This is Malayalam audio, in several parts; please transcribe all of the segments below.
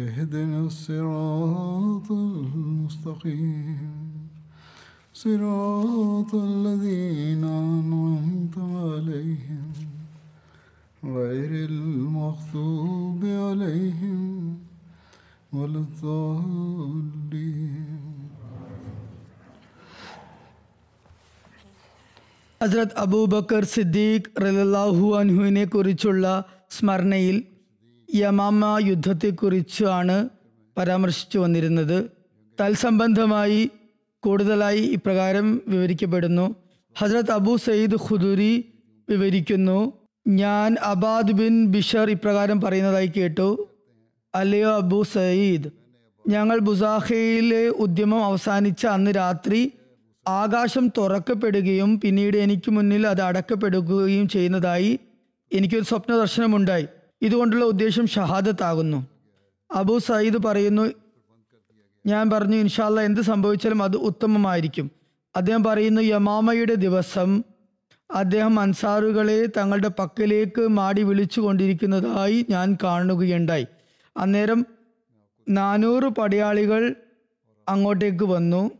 اهدنا الصراط المستقيم صراط الذين أنعمت عليهم غير المغضوب عليهم ولا الضالين ഹസ്രത് അബൂബക്കർ സിദ്ദീഖ് റലാഹു അൻഹുവിനെ കുറിച്ചുള്ള സ്മരണയിൽ യമാമ യുദ്ധത്തെക്കുറിച്ചാണ് പരാമർശിച്ചു വന്നിരുന്നത്. തൽസംബന്ധമായി കൂടുതലായി ഇപ്രകാരം വിവരിക്കപ്പെടുന്നു. ഹസ്രത് അബു സയ്യിദ് ഖുദുരി വിവരിക്കുന്നു ഞാൻ അബാദ് ബിൻ ബിഷർ ഇപ്രകാരം പറയുന്നതായി കേട്ടു. അല്ലയോ അബു സയ്യിദ് ഞങ്ങൾ ബുസാഖയിലെ ഉദ്യമം അവസാനിച്ച അന്ന് രാത്രി ആകാശം തുറക്കപ്പെടുകയും പിന്നീട് എനിക്ക് മുന്നിൽ അത് അടക്കപ്പെടുകയും ചെയ്യുന്നതായി എനിക്കൊരു സ്വപ്ന ദർശനമുണ്ടായി ഇതുകൊണ്ടുള്ള ഉദ്ദേശം ഷഹാദത്താകുന്നു. അബു സയ്യിദ് പറയുന്നു ഞാൻ പറഞ്ഞു ഇൻഷാല്ല എന്ത് സംഭവിച്ചാലും അത് ഉത്തമമായിരിക്കും. അദ്ദേഹം പറയുന്നു യമാമയുടെ ദിവസം അദ്ദേഹം അൻസാറുകളെ തങ്ങളുടെ പക്കലേക്ക് മാടി വിളിച്ചു കൊണ്ടിരിക്കുന്നതായി ഞാൻ കാണുകയുണ്ടായി. അന്നേരം നാനൂറ് പടയാളികൾ അങ്ങോട്ടേക്ക് വന്നു.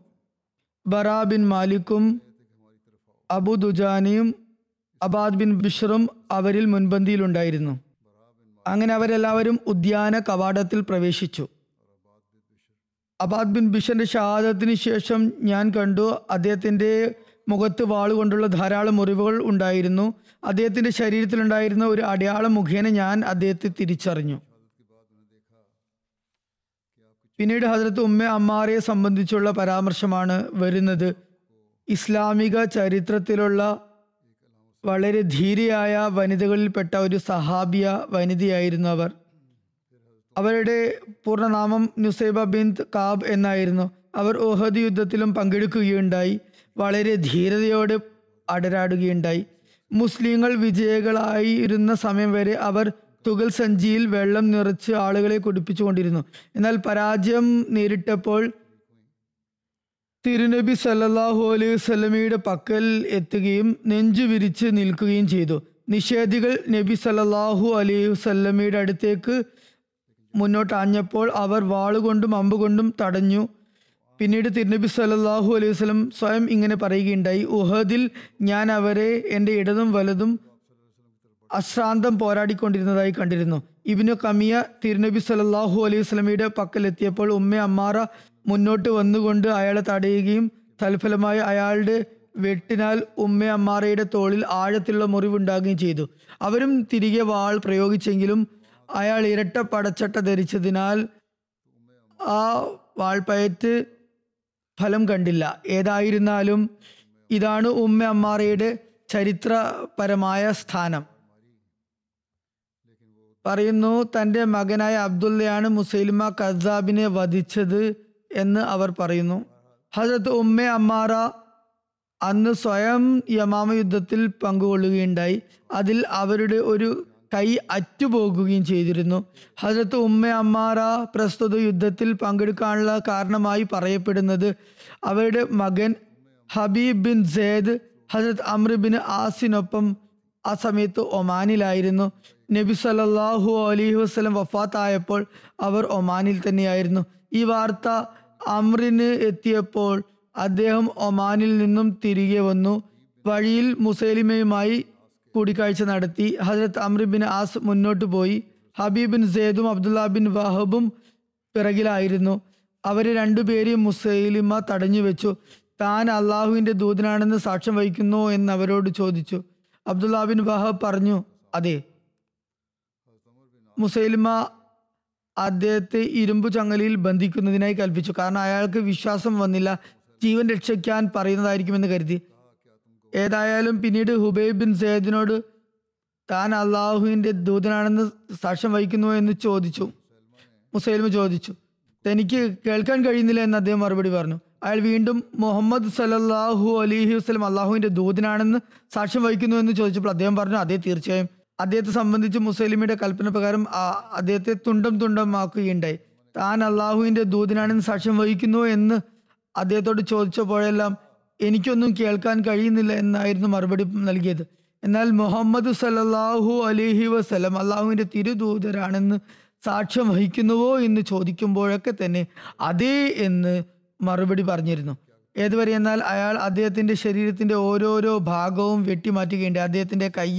ബറാ ബിൻ മാലിക്കും അബു ദുജാനിയും അബാദ് ബിൻ ബിഷറും അവരിൽ മുൻപന്തിയിലുണ്ടായിരുന്നു. അങ്ങനെ അവരെല്ലാവരും ഉദ്യാന കവാടത്തിൽ പ്രവേശിച്ചു. അബാദ് ബിൻ ബിഷന്റെ ഷഹാദത്തിന് ശേഷം ഞാൻ കണ്ടു അദ്ദേഹത്തിന്റെ മുഖത്ത് വാളുകൊണ്ടുള്ള ധാരാളം മുറിവുകൾ ഉണ്ടായിരുന്നു. അദ്ദേഹത്തിന്റെ ശരീരത്തിലുണ്ടായിരുന്ന ഒരു അടയാളം മുഖേന ഞാൻ അദ്ദേഹത്തെ തിരിച്ചറിഞ്ഞു. പിന്നീട് ഹജരത്ത് ഉമ്മ അമ്മാറയെ സംബന്ധിച്ചുള്ള പരാമർശമാണ് വരുന്നത്. ഇസ്ലാമിക ചരിത്രത്തിലുള്ള വളരെ ധീരയായ വനിതകളിൽപ്പെട്ട ഒരു സഹാബിയ വനിതയായിരുന്നു അവർ. അവരുടെ പൂർണനാമം നുസൈബ ബിന്ദ് കാബ് എന്നായിരുന്നു. അവർ ഓഹദ് യുദ്ധത്തിലും പങ്കെടുക്കുകയുണ്ടായി. വളരെ ധീരതയോടെ അടരാടുകയുണ്ടായി. മുസ്ലിങ്ങൾ വിജയികളായിരുന്ന സമയം വരെ അവർ തുകൽ സഞ്ചിയിൽ വെള്ളം നിറച്ച് ആളുകളെ കുടിപ്പിച്ചുകൊണ്ടിരുന്നു. എന്നാൽ പരാജയം നേരിട്ടപ്പോൾ തിരുനബി സല്ലാഹു അലൈഹി സ്വലമിയുടെ പക്കൽ എത്തുകയും നെഞ്ചു വിരിച്ച് നിൽക്കുകയും ചെയ്തു. നിഷേധികൾ നബി സല്ലാഹു അലൈഹി വസല്ലമയുടെ അടുത്തേക്ക് മുന്നോട്ട് ആഞ്ഞപ്പോൾ അവർ വാളുകൊണ്ടും അമ്പുകൊണ്ടും തടഞ്ഞു. പിന്നീട് തിരുനബി സല്ലാഹു അലൈഹി വസല്ലം സ്വയം ഇങ്ങനെ പറയുകയുണ്ടായി ഉഹദിൽ ഞാൻ അവരെ എന്റെ ഇടതും വലതും അശ്രാന്തം പോരാടിക്കൊണ്ടിരുന്നതായി കണ്ടിരുന്നു. ഇബിനു കമിയ തിരുനബി സല്ലാഹു അലൈഹി വസല്ലമയുടെ പക്കലെത്തിയപ്പോൾ ഉമ്മ അമ്മാറ മുന്നോട്ട് വന്നുകൊണ്ട് അയാളെ തടയുകയും തൽഫലമായി അയാളുടെ വെട്ടിനാൽ ഉമ്മ അമ്മാറയുടെ തോളിൽ ആഴത്തിലുള്ള മുറിവുണ്ടാകുകയും ചെയ്തു. അവരും തിരികെ വാൾ പ്രയോഗിച്ചെങ്കിലും അയാൾ ഇരട്ട പടച്ചട്ട ധരിച്ചതിനാൽ ആ വാൾപ്പയറ്റ് ഫലം കണ്ടില്ല. ഏതായിരുന്നാലും ഇതാണ് ഉമ്മ അമ്മാറയുടെ ചരിത്രപരമായ സ്ഥാനം. പറയുന്നു തന്റെ മകനായ അബ്ദുള്ളയാണ് മുസൈലിമ കസാബിനെ വധിച്ചത്. എന്ന് അവർ പറയുന്നു. ഹസരത്ത് ഉമ്മ അമ്മാറ അന്ന് സ്വയം യമാമ യുദ്ധത്തിൽ പങ്കുകൊള്ളുകയുണ്ടായി. അതിൽ അവരുടെ ഒരു കൈ അറ്റുപോകുകയും ചെയ്തിരുന്നു. ഹസരത്ത് ഉമ്മ അമ്മാറ പ്രസ്തുത യുദ്ധത്തിൽ പങ്കെടുക്കാനുള്ള കാരണമായി പറയപ്പെടുന്നത് അവരുടെ മകൻ ഹബീബ് ബിൻ സെയ്ദ് ഹജരത് അമ്ര ബിൻ ആസിനൊപ്പം ആ സമയത്ത് ഒമാനിലായിരുന്നു. നബി സല്ലാഹു അലൈഹി വസ്ലം വഫാത്തായപ്പോൾ അവർ ഒമാനിൽ തന്നെയായിരുന്നു. ഈ വാർത്ത അമ്രിന് എത്തിയപ്പോൾ അദ്ദേഹം ഒമാനിൽ നിന്നും തിരികെ വന്നു. വഴിയിൽ മുസൈലിമയുമായി കൂടിക്കാഴ്ച നടത്തി. ഹജരത്ത് അമ്രി ബിൻ ആസ് മുന്നോട്ട് പോയി. ഹബീബിൻ സെയ്ദും അബ്ദുല്ല ബിൻ വഹബും പിറകിലായിരുന്നു. അവരെ രണ്ടുപേരെയും മുസൈലിമ തടഞ്ഞു വെച്ചു. താൻ അള്ളാഹുവിന്റെ ദൂതനാണെന്ന് സാക്ഷ്യം വഹിക്കുന്നു എന്ന് അവരോട് ചോദിച്ചു. അബ്ദുല്ലാ ബിൻ വഹബ് പറഞ്ഞു അതെ. മുസൈലിമ അദ്ദേഹത്തെ ഇരുമ്പു ചങ്ങലയിൽ ബന്ധിക്കുന്നതിനായി കൽപ്പിച്ചു. കാരണം അയാൾക്ക് വിശ്വാസം വന്നില്ല. ജീവൻ രക്ഷിക്കാൻ പറയുന്നതായിരിക്കുമെന്ന് കരുതി. ഏതായാലും പിന്നീട് ഹുബൈബ് ബിൻ സെയ്ദിനോട് താൻ അള്ളാഹുവിന്റെ ദൂതനാണെന്ന് സാക്ഷ്യം വഹിക്കുന്നു എന്ന് ചോദിച്ചു. മുസൈലിമ ചോദിച്ചു തനിക്ക് കേൾക്കാൻ കഴിയുന്നില്ല എന്ന് അദ്ദേഹം മറുപടി പറഞ്ഞു. അയാൾ വീണ്ടും മുഹമ്മദ് സലല്ലാഹു അലിഹി വസ്ലം അള്ളാഹുവിന്റെ ദൂതനാണെന്ന് സാക്ഷ്യം വഹിക്കുന്നു എന്ന് ചോദിച്ചപ്പോൾ അദ്ദേഹം പറഞ്ഞു അതേ തീർച്ചയായും. അദ്ദേഹത്തെ സംബന്ധിച്ച് മുസൈലിമിയുടെ കൽപ്പന പ്രകാരം അദ്ദേഹത്തെ തുണ്ടം തുണ്ടമാക്കുകയുണ്ടായി. താൻ അള്ളാഹുവിന്റെ ദൂതനാണെന്ന് സാക്ഷ്യം വഹിക്കുന്നു എന്ന് അദ്ദേഹത്തോട് ചോദിച്ചപ്പോഴെല്ലാം എനിക്കൊന്നും കേൾക്കാൻ കഴിയുന്നില്ല എന്നായിരുന്നു മറുപടി നൽകിയത്. എന്നാൽ മുഹമ്മദ് സല്ലല്ലാഹു അലിഹി വസ്ലം അള്ളാഹുവിന്റെ തിരുദൂതരാണെന്ന് സാക്ഷ്യം വഹിക്കുന്നുവോ എന്ന് ചോദിക്കുമ്പോഴൊക്കെ തന്നെ അതേ എന്ന് മറുപടി പറഞ്ഞിരുന്നു. ഏതുവരെ എന്നാൽ അയാൾ അദ്ദേഹത്തിന്റെ ശരീരത്തിന്റെ ഓരോരോ ഭാഗവും വെട്ടിമാറ്റുകയുണ്ട് അദ്ദേഹത്തിന്റെ കൈ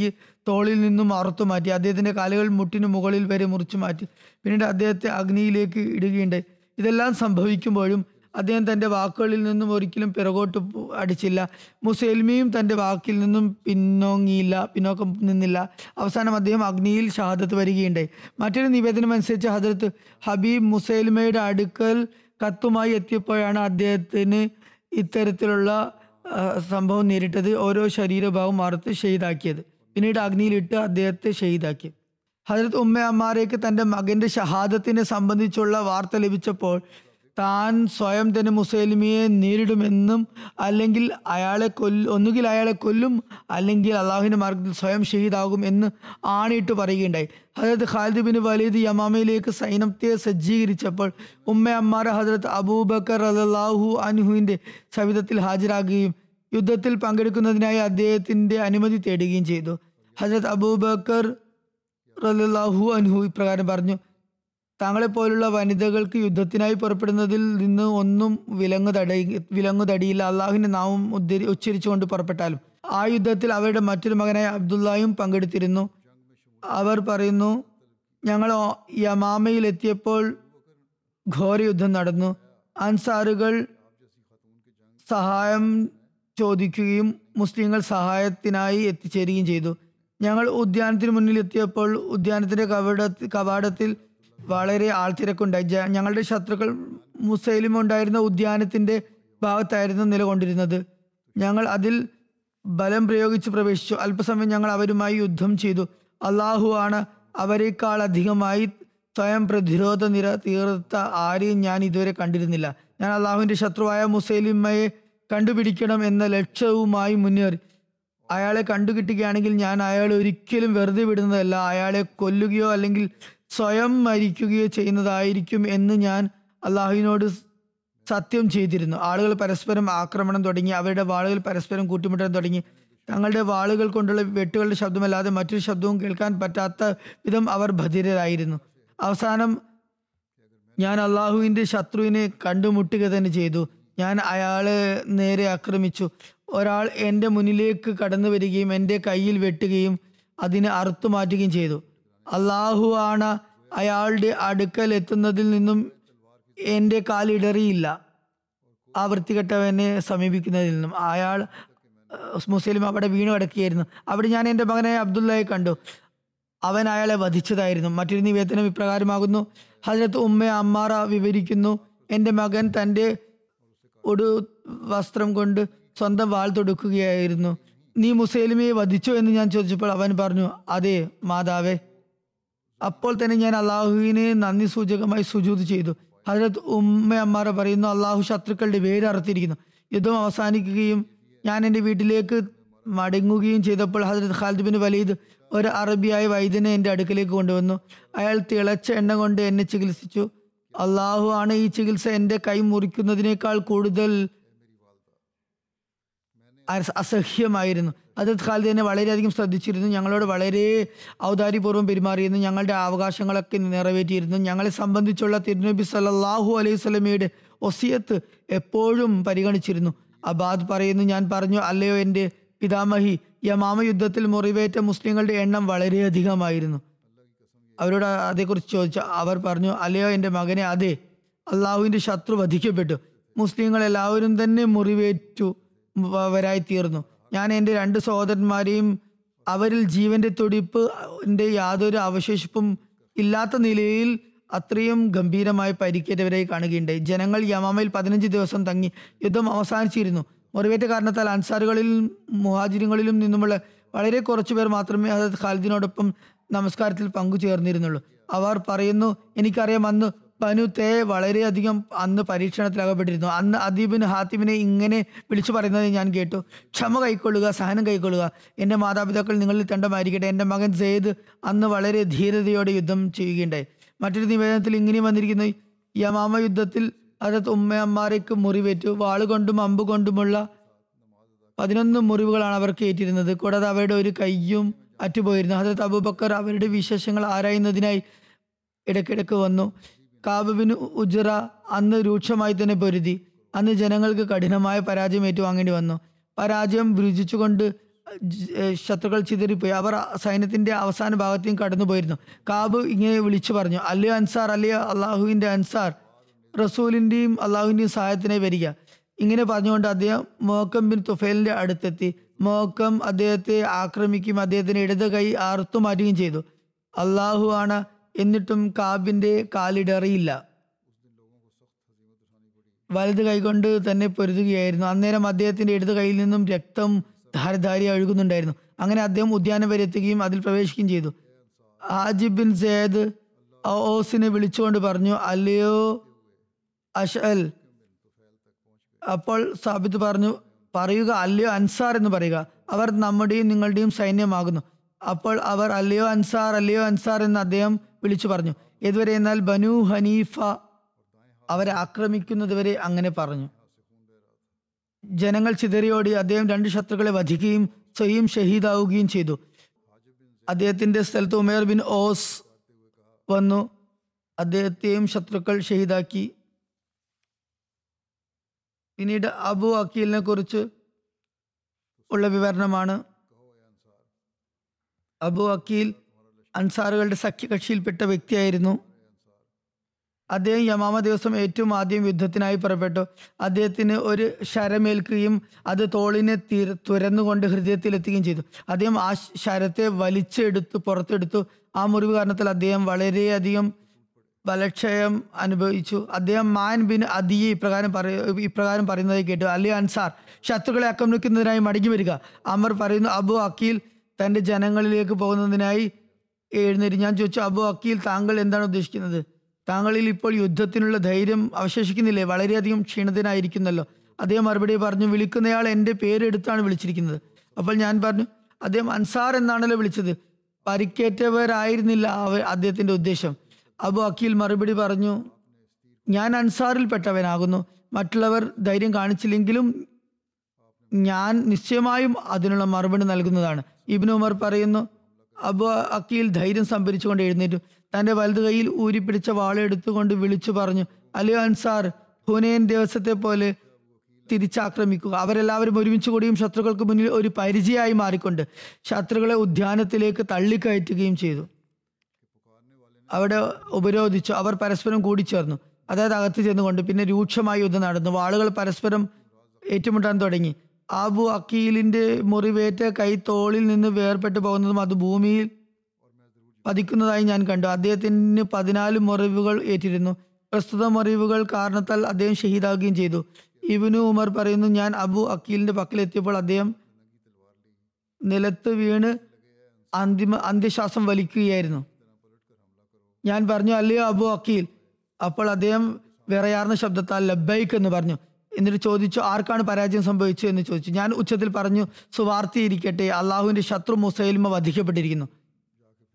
തോളിൽ നിന്നും അറുത്തു മാറ്റി അദ്ദേഹത്തിന്റെ കാലുകൾ മുട്ടിന് മുകളിൽ വരെ മുറിച്ചു മാറ്റി. പിന്നീട് അദ്ദേഹത്തെ അഗ്നിയിലേക്ക് ഇടുകയുണ്ടായി. ഇതെല്ലാം സംഭവിക്കുമ്പോഴും അദ്ദേഹം തന്റെ വാക്കുകളിൽ നിന്നും ഒരിക്കലും പിറകോട്ട് അടിച്ചില്ല. മുസൈൽമിയും തന്റെ വാക്കിൽ നിന്നും പിന്നോങ്ങിയില്ല പിന്നോക്കം നിന്നില്ല. അവസാനം അദ്ദേഹം അഗ്നിയിൽ ഷഹാദത്ത് വരികയുണ്ടായി. മറ്റൊരു നിവേദനം അനുസരിച്ച് ഹജരത്ത് ഹബീബ് മുസൈൽമയുടെ അടുക്കൽ കത്തുമായി എത്തിയപ്പോഴാണ് അദ്ദേഹത്തിന് ഇത്തരത്തിലുള്ള സംഭവം നേരിട്ടത്. ഓരോ ശരീരഭാഗം മറുത്ത് ഷെയ്താക്കിയത് പിന്നീട് അഗ്നിയിലിട്ട് അദ്ദേഹത്തെ ഷെയ്ദാക്കി ഹജരത് ഉമ്മ അമ്മാരേക്ക് തന്റെ മകന്റെ ഷഹാദത്തിനെ സംബന്ധിച്ചുള്ള വാർത്ത ലഭിച്ചപ്പോൾ താൻ സ്വയം തന്നെ മുസൈലിമിയെ നേരിടുമെന്നും അല്ലെങ്കിൽ അയാളെ കൊല്ല ഒന്നുകിൽ അയാളെ കൊല്ലും അല്ലെങ്കിൽ അള്ളാഹുവിന്റെ മാർഗത്തിൽ സ്വയം ഷഹീദാകും എന്ന് ആണിയിട്ട് പറയുകയുണ്ടായി. ഹജരത് ഖാലിദ് ബിൻ വലീദ് യമാമയിലേക്ക് സൈനത്തെ സജ്ജീകരിച്ചപ്പോൾ ഉമ്മ അമ്മാര ഹജരത് അബൂബക്കർ അലാഹു അനുഹുവിന്റെ സവിധത്തിൽ ഹാജരാകുകയും യുദ്ധത്തിൽ പങ്കെടുക്കുന്നതിനായി അദ്ദേഹത്തിന്റെ അനുമതി തേടുകയും ചെയ്തു. ഹജരത് അബൂബക്കർ റലാഹു അൻഹു ഇപ്രകാരം പറഞ്ഞു താങ്കളെ പോലുള്ള വനിതകൾക്ക് യുദ്ധത്തിനായി പുറപ്പെടുന്നതിൽ നിന്ന് ഒന്നും വിലങ്ങു തട വിലങ്ങു തടിയില്ല. അള്ളാഹുവിന്റെ നാമം ഉദ്ധരി ഉച്ചരിച്ചുകൊണ്ട് പുറപ്പെട്ടാലും. ആ യുദ്ധത്തിൽ അവരുടെ മറ്റൊരു മകനായ അബ്ദുള്ളയും പങ്കെടുത്തിരുന്നു. അവർ പറയുന്നു ഞങ്ങൾ യമാമയിൽ എത്തിയപ്പോൾ ഘോര യുദ്ധം നടന്നു. അൻസാറുകൾ സഹായം ചോദിക്കുകയും മുസ്ലിങ്ങൾ സഹായത്തിനായി എത്തിച്ചേരുകയും ചെയ്തു. ഞങ്ങൾ ഉദ്യാനത്തിന് മുന്നിൽ എത്തിയപ്പോൾ ഉദ്യാനത്തിന്റെ കവാട കവാടത്തിൽ വളരെ ആൾത്തിരക്കുണ്ടായി. ഞങ്ങളുടെ ശത്രുക്കൾ മുസൈലിം ഉണ്ടായിരുന്ന ഉദ്യാനത്തിന്റെ ഭാഗത്തായിരുന്നു നിലകൊണ്ടിരുന്നത്. ഞങ്ങൾ അതിൽ ബലം പ്രയോഗിച്ച് പ്രവേശിച്ചു. അല്പസമയം ഞങ്ങൾ അവരുമായി യുദ്ധം ചെയ്തു. അള്ളാഹു ആണ് അവരെക്കാൾ അധികമായി സ്വയം പ്രതിരോധ നിര തീർത്ത ആരെയും ഞാൻ ഇതുവരെ കണ്ടിരുന്നില്ല. ഞാൻ അള്ളാഹുവിന്റെ ശത്രുവായ മുസൈലിമ്മയെ കണ്ടുപിടിക്കണം എന്ന ലക്ഷ്യവുമായി മുന്നേറി. അയാളെ കണ്ടുകിട്ടുകയാണെങ്കിൽ ഞാൻ അയാളെ ഒരിക്കലും വെറുതെ വിടുന്നതല്ല. അയാളെ കൊല്ലുകയോ അല്ലെങ്കിൽ സ്വയം മരിക്കുകയോ ചെയ്യുന്നതായിരിക്കും എന്ന് ഞാൻ അള്ളാഹുവിനോട് സത്യം ചെയ്തിരുന്നു. ആളുകൾ പരസ്പരം ആക്രമണം തുടങ്ങി അവരുടെ വാളുകൾ പരസ്പരം കൂട്ടിമുട്ടാൻ തുടങ്ങി. തങ്ങളുടെ വാളുകൾ കൊണ്ടുള്ള വെട്ടുകളുടെ ശബ്ദമല്ലാതെ മറ്റൊരു ശബ്ദവും കേൾക്കാൻ പറ്റാത്ത വിധം അവർ ഭദ്രരായിരുന്നു. അവസാനം ഞാൻ അള്ളാഹുവിന്റെ ശത്രുവിനെ കണ്ടുമുട്ടുക തന്നെ ചെയ്തു. ഞാൻ അയാളെ നേരെ ആക്രമിച്ചു. ഒരാൾ എന്റെ മുന്നിലേക്ക് കടന്നു വരികയും എന്റെ കയ്യിൽ വെട്ടുകയും അതിനെ അറുത്തു മാറ്റുകയും ചെയ്തു. അള്ളാഹു ആണ് അയാളുടെ അടുക്കൽ എത്തുന്നതിൽ നിന്നും എന്റെ കാലിടറിയില്ല ആ വൃത്തികെട്ടവനെ സമീപിക്കുന്നതിൽ നിന്നും. അയാൾ മുസ്ലിം അവിടെ വീണു കിടക്കുകയായിരുന്നു. അവിടെ ഞാൻ എന്റെ മകനായ അബ്ദുള്ളയെ കണ്ടു. അവൻ അയാളെ വധിച്ചതായിരുന്നു. മറ്റൊരു നിവേദനം ഇപ്രകാരമാകുന്നു. ഹജരത്ത് ഉമ്മ അമ്മാറ വിവരിക്കുന്നു എന്റെ മകൻ തന്റെ ഒരു വസ്ത്രം കൊണ്ട് സ്വന്തം വാൾ തൊടുക്കുകയായിരുന്നു. നീ മുസൈലിമയെ വധിച്ചോ എന്ന് ഞാൻ ചോദിച്ചപ്പോൾ അവൻ പറഞ്ഞു അതെ മാതാവേ. അപ്പോൾ തന്നെ ഞാൻ അള്ളാഹുവിനെ നന്ദി സൂചകമായി സുജൂത് ചെയ്തു. ഹജരത് ഉമ്മ അമ്മാറ പറയുന്നു അള്ളാഹു ശത്രുക്കളുടെ വേര് അറുത്തിരിക്കുന്നു യുദ്ധം അവസാനിക്കുകയും ഞാൻ എന്റെ വീട്ടിലേക്ക് മടങ്ങുകയും ചെയ്തപ്പോൾ ഹജരത് ഖാലിദ് ബിൻ വലീദ് ഒരു അറബിയായ വൈദ്യനെ എന്റെ അടുക്കലേക്ക് കൊണ്ടുവന്നു. അയാൾ തിളച്ച എണ്ണ കൊണ്ട് എന്നെ ചികിത്സിച്ചു. അള്ളാഹു ആണ് ഈ ചികിത്സ എന്റെ കൈ മുറിക്കുന്നതിനേക്കാൾ കൂടുതൽ അസ- അസഹ്യമായിരുന്നു. അതത് ഖാലിദ് എന്നെ വളരെയധികം ശ്രദ്ധിച്ചിരുന്നു. ഞങ്ങളോട് വളരെ ഔദാര്യപൂർവം പെരുമാറിയിരുന്നു. ഞങ്ങളുടെ അവകാശങ്ങളൊക്കെ നിറവേറ്റിയിരുന്നു. ഞങ്ങളെ സംബന്ധിച്ചുള്ള തിരുനബി സല്ലല്ലാഹു അലൈഹി സ്വലമയുടെ ഒസിയത്ത് എപ്പോഴും പരിഗണിച്ചിരുന്നു. അബാദ് പറയുന്നു ഞാൻ പറഞ്ഞു അല്ലയോ എന്റെ പിതാമഹി യമാമ യുദ്ധത്തിൽ മുറിവേറ്റ മുസ്ലിങ്ങളുടെ എണ്ണം വളരെയധികമായിരുന്നു. അവരോട് അതേക്കുറിച്ച് ചോദിച്ചു. അവർ പറഞ്ഞു അല്ലയോ എന്റെ മകനെ അതെ അള്ളാഹുവിന്റെ ശത്രു വധിക്കപ്പെട്ടു. മുസ്ലിങ്ങൾ എല്ലാവരും തന്നെ മുറിവേറ്റു വരായി തീർന്നു ഞാൻ എന്റെ രണ്ട് സഹോദരന്മാരെയും അവരിൽ ജീവന്റെ തുടിപ്പ് എന്റെ യാതൊരു അവശേഷിപ്പും ഇല്ലാത്ത നിലയിൽ അത്രയും ഗംഭീരമായി പരിക്കേറ്റവരായി കാണുകയുണ്ടായി. ജനങ്ങൾ യമാമയിൽ പതിനഞ്ച് ദിവസം തങ്ങി യുദ്ധം അവസാനിച്ചിരുന്നു. മുറിവേറ്റ കാരണത്താൽ അൻസാറുകളിലും മുഹാജിരങ്ങളിലും നിന്നുമുള്ള വളരെ കുറച്ചു പേർ മാത്രമേ ഹസരത് ഖാലിദിനോടൊപ്പം നമസ്കാരത്തിൽ പങ്കുചേർന്നിരുന്നുള്ളൂ. അവർ പറയുന്നു എനിക്കറിയാം അന്ന് ബനു തേ വളരെയധികം അന്ന് പരീക്ഷണത്തിലകപ്പെട്ടിരുന്നു. അന്ന് അദീബിന് ഹാത്തിമിനെ ഇങ്ങനെ വിളിച്ചു പറയുന്നത് ഞാൻ കേട്ടു. ക്ഷമ കൈക്കൊള്ളുക സഹനം കൈക്കൊള്ളുക. എന്റെ മാതാപിതാക്കൾ നിങ്ങളിൽ തണ്ടമായിരിക്കട്ടെ. എന്റെ മകൻ സെയ്ദ് അന്ന് വളരെ ധീരതയോടെ യുദ്ധം ചെയ്യുകയുണ്ടായി. മറ്റൊരു നിവേദനത്തിൽ ഇങ്ങനെ വന്നിരിക്കുന്നു. യമാമ യുദ്ധത്തിൽ അതത് ഉമ്മയമ്മാരേക്ക് മുറിവേറ്റു. വാളുകൊണ്ടും അമ്പ് കൊണ്ടുമുള്ള പതിനൊന്ന് മുറിവുകളാണ് അവർക്ക് ഏറ്റിരുന്നത്. കൂടാതെ അവരുടെ ഒരു കയ്യും അറ്റുപോയിരുന്നു. ഹസരത് അബൂബക്കർ അവരുടെ വിശേഷങ്ങൾ ആരായുന്നതിനായി ഇടയ്ക്കിടയ്ക്ക് വന്നു. കാബുബിന് ഉജറ അന്ന് രൂക്ഷമായി തന്നെ പൊരുതി. അന്ന് ജനങ്ങൾക്ക് കഠിനമായ പരാജയം ഏറ്റുവാങ്ങേണ്ടി വന്നു. പരാജയം രുചിച്ചുകൊണ്ട് ശത്രുക്കൾ ചിതറിപ്പോയി. അവർ സൈന്യത്തിന്റെ അവസാന ഭാഗത്തേക്കും കടന്നുപോയിരുന്നു. കാബു ഇങ്ങനെ വിളിച്ചു പറഞ്ഞു അല്ലയോ അൻസാർ അല്ലയോ അള്ളാഹുവിന്റെ അൻസാർ റസൂലിന്റെയും അള്ളാഹുവിന്റെയും സഹായത്തിനായി വരിക. ഇങ്ങനെ പറഞ്ഞുകൊണ്ട് അദ്ദേഹം മോക്കം ബിൻ തുഫേലിന്റെ അടുത്തെത്തി. മോക്കം അദ്ദേഹത്തെ ആക്രമിക്കുകയും അദ്ദേഹത്തിന് ഇടത് കൈ ആർത്തു മാറ്റുകയും ചെയ്തു. അള്ളാഹു ആണ് എന്നിട്ടും കാബിന്റെ കാലിടറിയില്ല വലത് കൈകൊണ്ട് തന്നെ പൊരുതുകയായിരുന്നു. അന്നേരം അദ്ദേഹത്തിന്റെ ഇടത് കൈയിൽ നിന്നും രക്തം ധാരധാരി ഒഴുകുന്നുണ്ടായിരുന്നു അങ്ങനെ അദ്ദേഹം ഉദ്യാനം വരെ എത്തുകയും അതിൽ പ്രവേശിക്കുകയും ചെയ്തു. ആജിബ് ബിൻ സെയ്ദ് ഓസിനെ വിളിച്ചുകൊണ്ട് പറഞ്ഞു അല്ലയോ അഷൽ അപ്പോൾ സാബിത്ത് പറഞ്ഞു പറയുക അല്ലയോ അൻസാർ എന്ന് പറയുക. അവർ നമ്മുടെയും നിങ്ങളുടെയും സൈന്യമാകുന്നു. അപ്പോൾ അവർ അല്ലയോ അൻസാർ അല്ലയോ അൻസാർ എന്ന് അദ്ദേഹം വിളിച്ചു പറഞ്ഞു. ഇതുവരെ എന്നാൽ ബനു ഹനീഫ അവരെ ആക്രമിക്കുന്നതുവരെ അങ്ങനെ പറഞ്ഞു. ജനങ്ങൾ ചിതറിയോടി അദ്ദേഹം രണ്ട് ശത്രുക്കളെ വധിക്കുകയും സ്വയം ഷഹീദാവുകയും ചെയ്തു. അദ്ദേഹത്തിന്റെ സ്ഥലത്ത് ഉമേർ ബിൻ ഓസ് വന്നു. അദ്ദേഹത്തെയും ശത്രുക്കൾ ഷഹീദാക്കി. പിന്നീട് അബു അക്കീലിനെ കുറിച്ച് ഉള്ള വിവരണമാണ്. അബു അക്കീൽ അൻസാറുകളുടെ സഖ്യകക്ഷിയിൽപ്പെട്ട വ്യക്തിയായിരുന്നു. അദ്ദേഹം യമാമ ദിവസം ഏറ്റവും ആദ്യം യുദ്ധത്തിനായി പുറപ്പെട്ടു. അദ്ദേഹത്തിന് ഒരു ശരമേൽക്കുകയും അത് തോളിനെ തീർ തുരന്നുകൊണ്ട് ഹൃദയത്തിലെത്തുകയും ചെയ്തു. അദ്ദേഹം ആ ശരത്തെ വലിച്ചെടുത്തു പുറത്തെടുത്തു. ആ മുറിവ് കാരണത്തിൽ അദ്ദേഹം വളരെയധികം ബലക്ഷയം അനുഭവിച്ചു. അദ്ദേഹം മാൻ ബിൻ അദിയെ ഇപ്രകാരം പറയ ഇപ്രകാരം പറയുന്നതായി കേട്ടു. അലി അൻസാർ ശത്രുക്കളെ ആക്രമിക്കുന്നതിനായി മടങ്ങി വരിക. അമർ പറയുന്നു അബു അക്കീൽ തന്റെ ജനങ്ങളിലേക്ക് പോകുന്നതിനായി എഴുന്നേരി ഞാൻ ചോദിച്ചു അബു അക്കീൽ താങ്കൾ എന്താണ് ഉദ്ദേശിക്കുന്നത്? താങ്കളിൽ ഇപ്പോൾ യുദ്ധത്തിനുള്ള ധൈര്യം അവശേഷിക്കുന്നില്ലേ? വളരെയധികം ക്ഷീണിതനായിരിക്കുന്നല്ലോ. അദ്ദേഹം മറുപടി പറഞ്ഞു വിളിക്കുന്നയാൾ എന്റെ പേരെടുത്താണ് വിളിച്ചിരിക്കുന്നത്. അപ്പോൾ ഞാൻ പറഞ്ഞു അദ്ദേഹം അൻസാർ എന്നാണല്ലോ വിളിച്ചത്. പരിക്കേറ്റവരായിരുന്നില്ല അവ അദ്ദേഹത്തിന്റെ ഉദ്ദേശം. അബു അക്കീൽ മറുപടി പറഞ്ഞു ഞാൻ അൻസാറിൽപ്പെട്ടവനാകുന്നു. മറ്റുള്ളവർ ധൈര്യം കാണിച്ചില്ലെങ്കിലും ഞാൻ നിശ്ചയമായും അതിനുള്ള മറുപടി നൽകുന്നതാണ്. ഇബ്നു ഉമർ പറയുന്നു അബു അക്കീൽ ധൈര്യം സംഭരിച്ചുകൊണ്ട് എഴുന്നേറ്റു. തന്റെ വലതു കൈയിൽ ഊരിപ്പിടിച്ച വാളെടുത്തുകൊണ്ട് വിളിച്ചു പറഞ്ഞു അലിയോ അൻസാർ ഹുനൈൻ ദിവസത്തെ പോലെ തിരിച്ചാക്രമിക്കുക. അവരെല്ലാവരും ഒരുമിച്ച് കൂടിയും ശത്രുക്കൾക്ക് മുന്നിൽ ഒരു പരിചയമായി മാറിക്കൊണ്ട് ശത്രുക്കളെ ഉദ്യാനത്തിലേക്ക് തള്ളിക്കയറ്റുകയും ചെയ്തു. അവിടെ ഉപരോധിച്ചു. അവർ പരസ്പരം കൂടിച്ചേർന്നു. അതായത് അകത്ത് ചെന്നുകൊണ്ട് പിന്നെ രൂക്ഷമായ യുദ്ധം നടന്നു. വാളുകൾ പരസ്പരം ഏറ്റുമുട്ടാൻ തുടങ്ങി. ആബു അക്കീലിന്റെ മുറിവേറ്റ കൈ തോളിൽ നിന്ന് വേർപെട്ടു പോകുന്നതും അത് ഭൂമിയിൽ പതിക്കുന്നതായി ഞാൻ കണ്ടു. അദ്ദേഹത്തിന് പതിനാല് മുറിവുകൾ ഏറ്റിരുന്നു. പ്രസ്തുത മുറിവുകൾ കാരണത്താൽ അദ്ദേഹം ഷഹീദാകുകയും ചെയ്തു. ഇബിനു ഉമർ പറയുന്നു ഞാൻ അബു അക്കീലിന്റെ പക്കലെത്തിയപ്പോൾ അദ്ദേഹം നിലത്ത് വീണ് അന്തിമ അന്ത്യശ്വാസം വലിക്കുകയായിരുന്നു. ഞാൻ പറഞ്ഞു അല്ലയോ അബു അക്കീൽ അപ്പോൾ അദ്ദേഹം വിറയാർന്ന ശബ്ദത്താൽ ലബൈക്ക് എന്ന് പറഞ്ഞു. എന്നിട്ട് ചോദിച്ചു ആർക്കാണ് പരാജയം സംഭവിച്ചു എന്ന് ചോദിച്ചു. ഞാൻ ഉച്ചത്തിൽ പറഞ്ഞു സുവാർത്തിയിരിക്കട്ടെ അള്ളാഹുവിന്റെ ശത്രു മുസൈൽമ വധിക്കപ്പെട്ടിരിക്കുന്നു.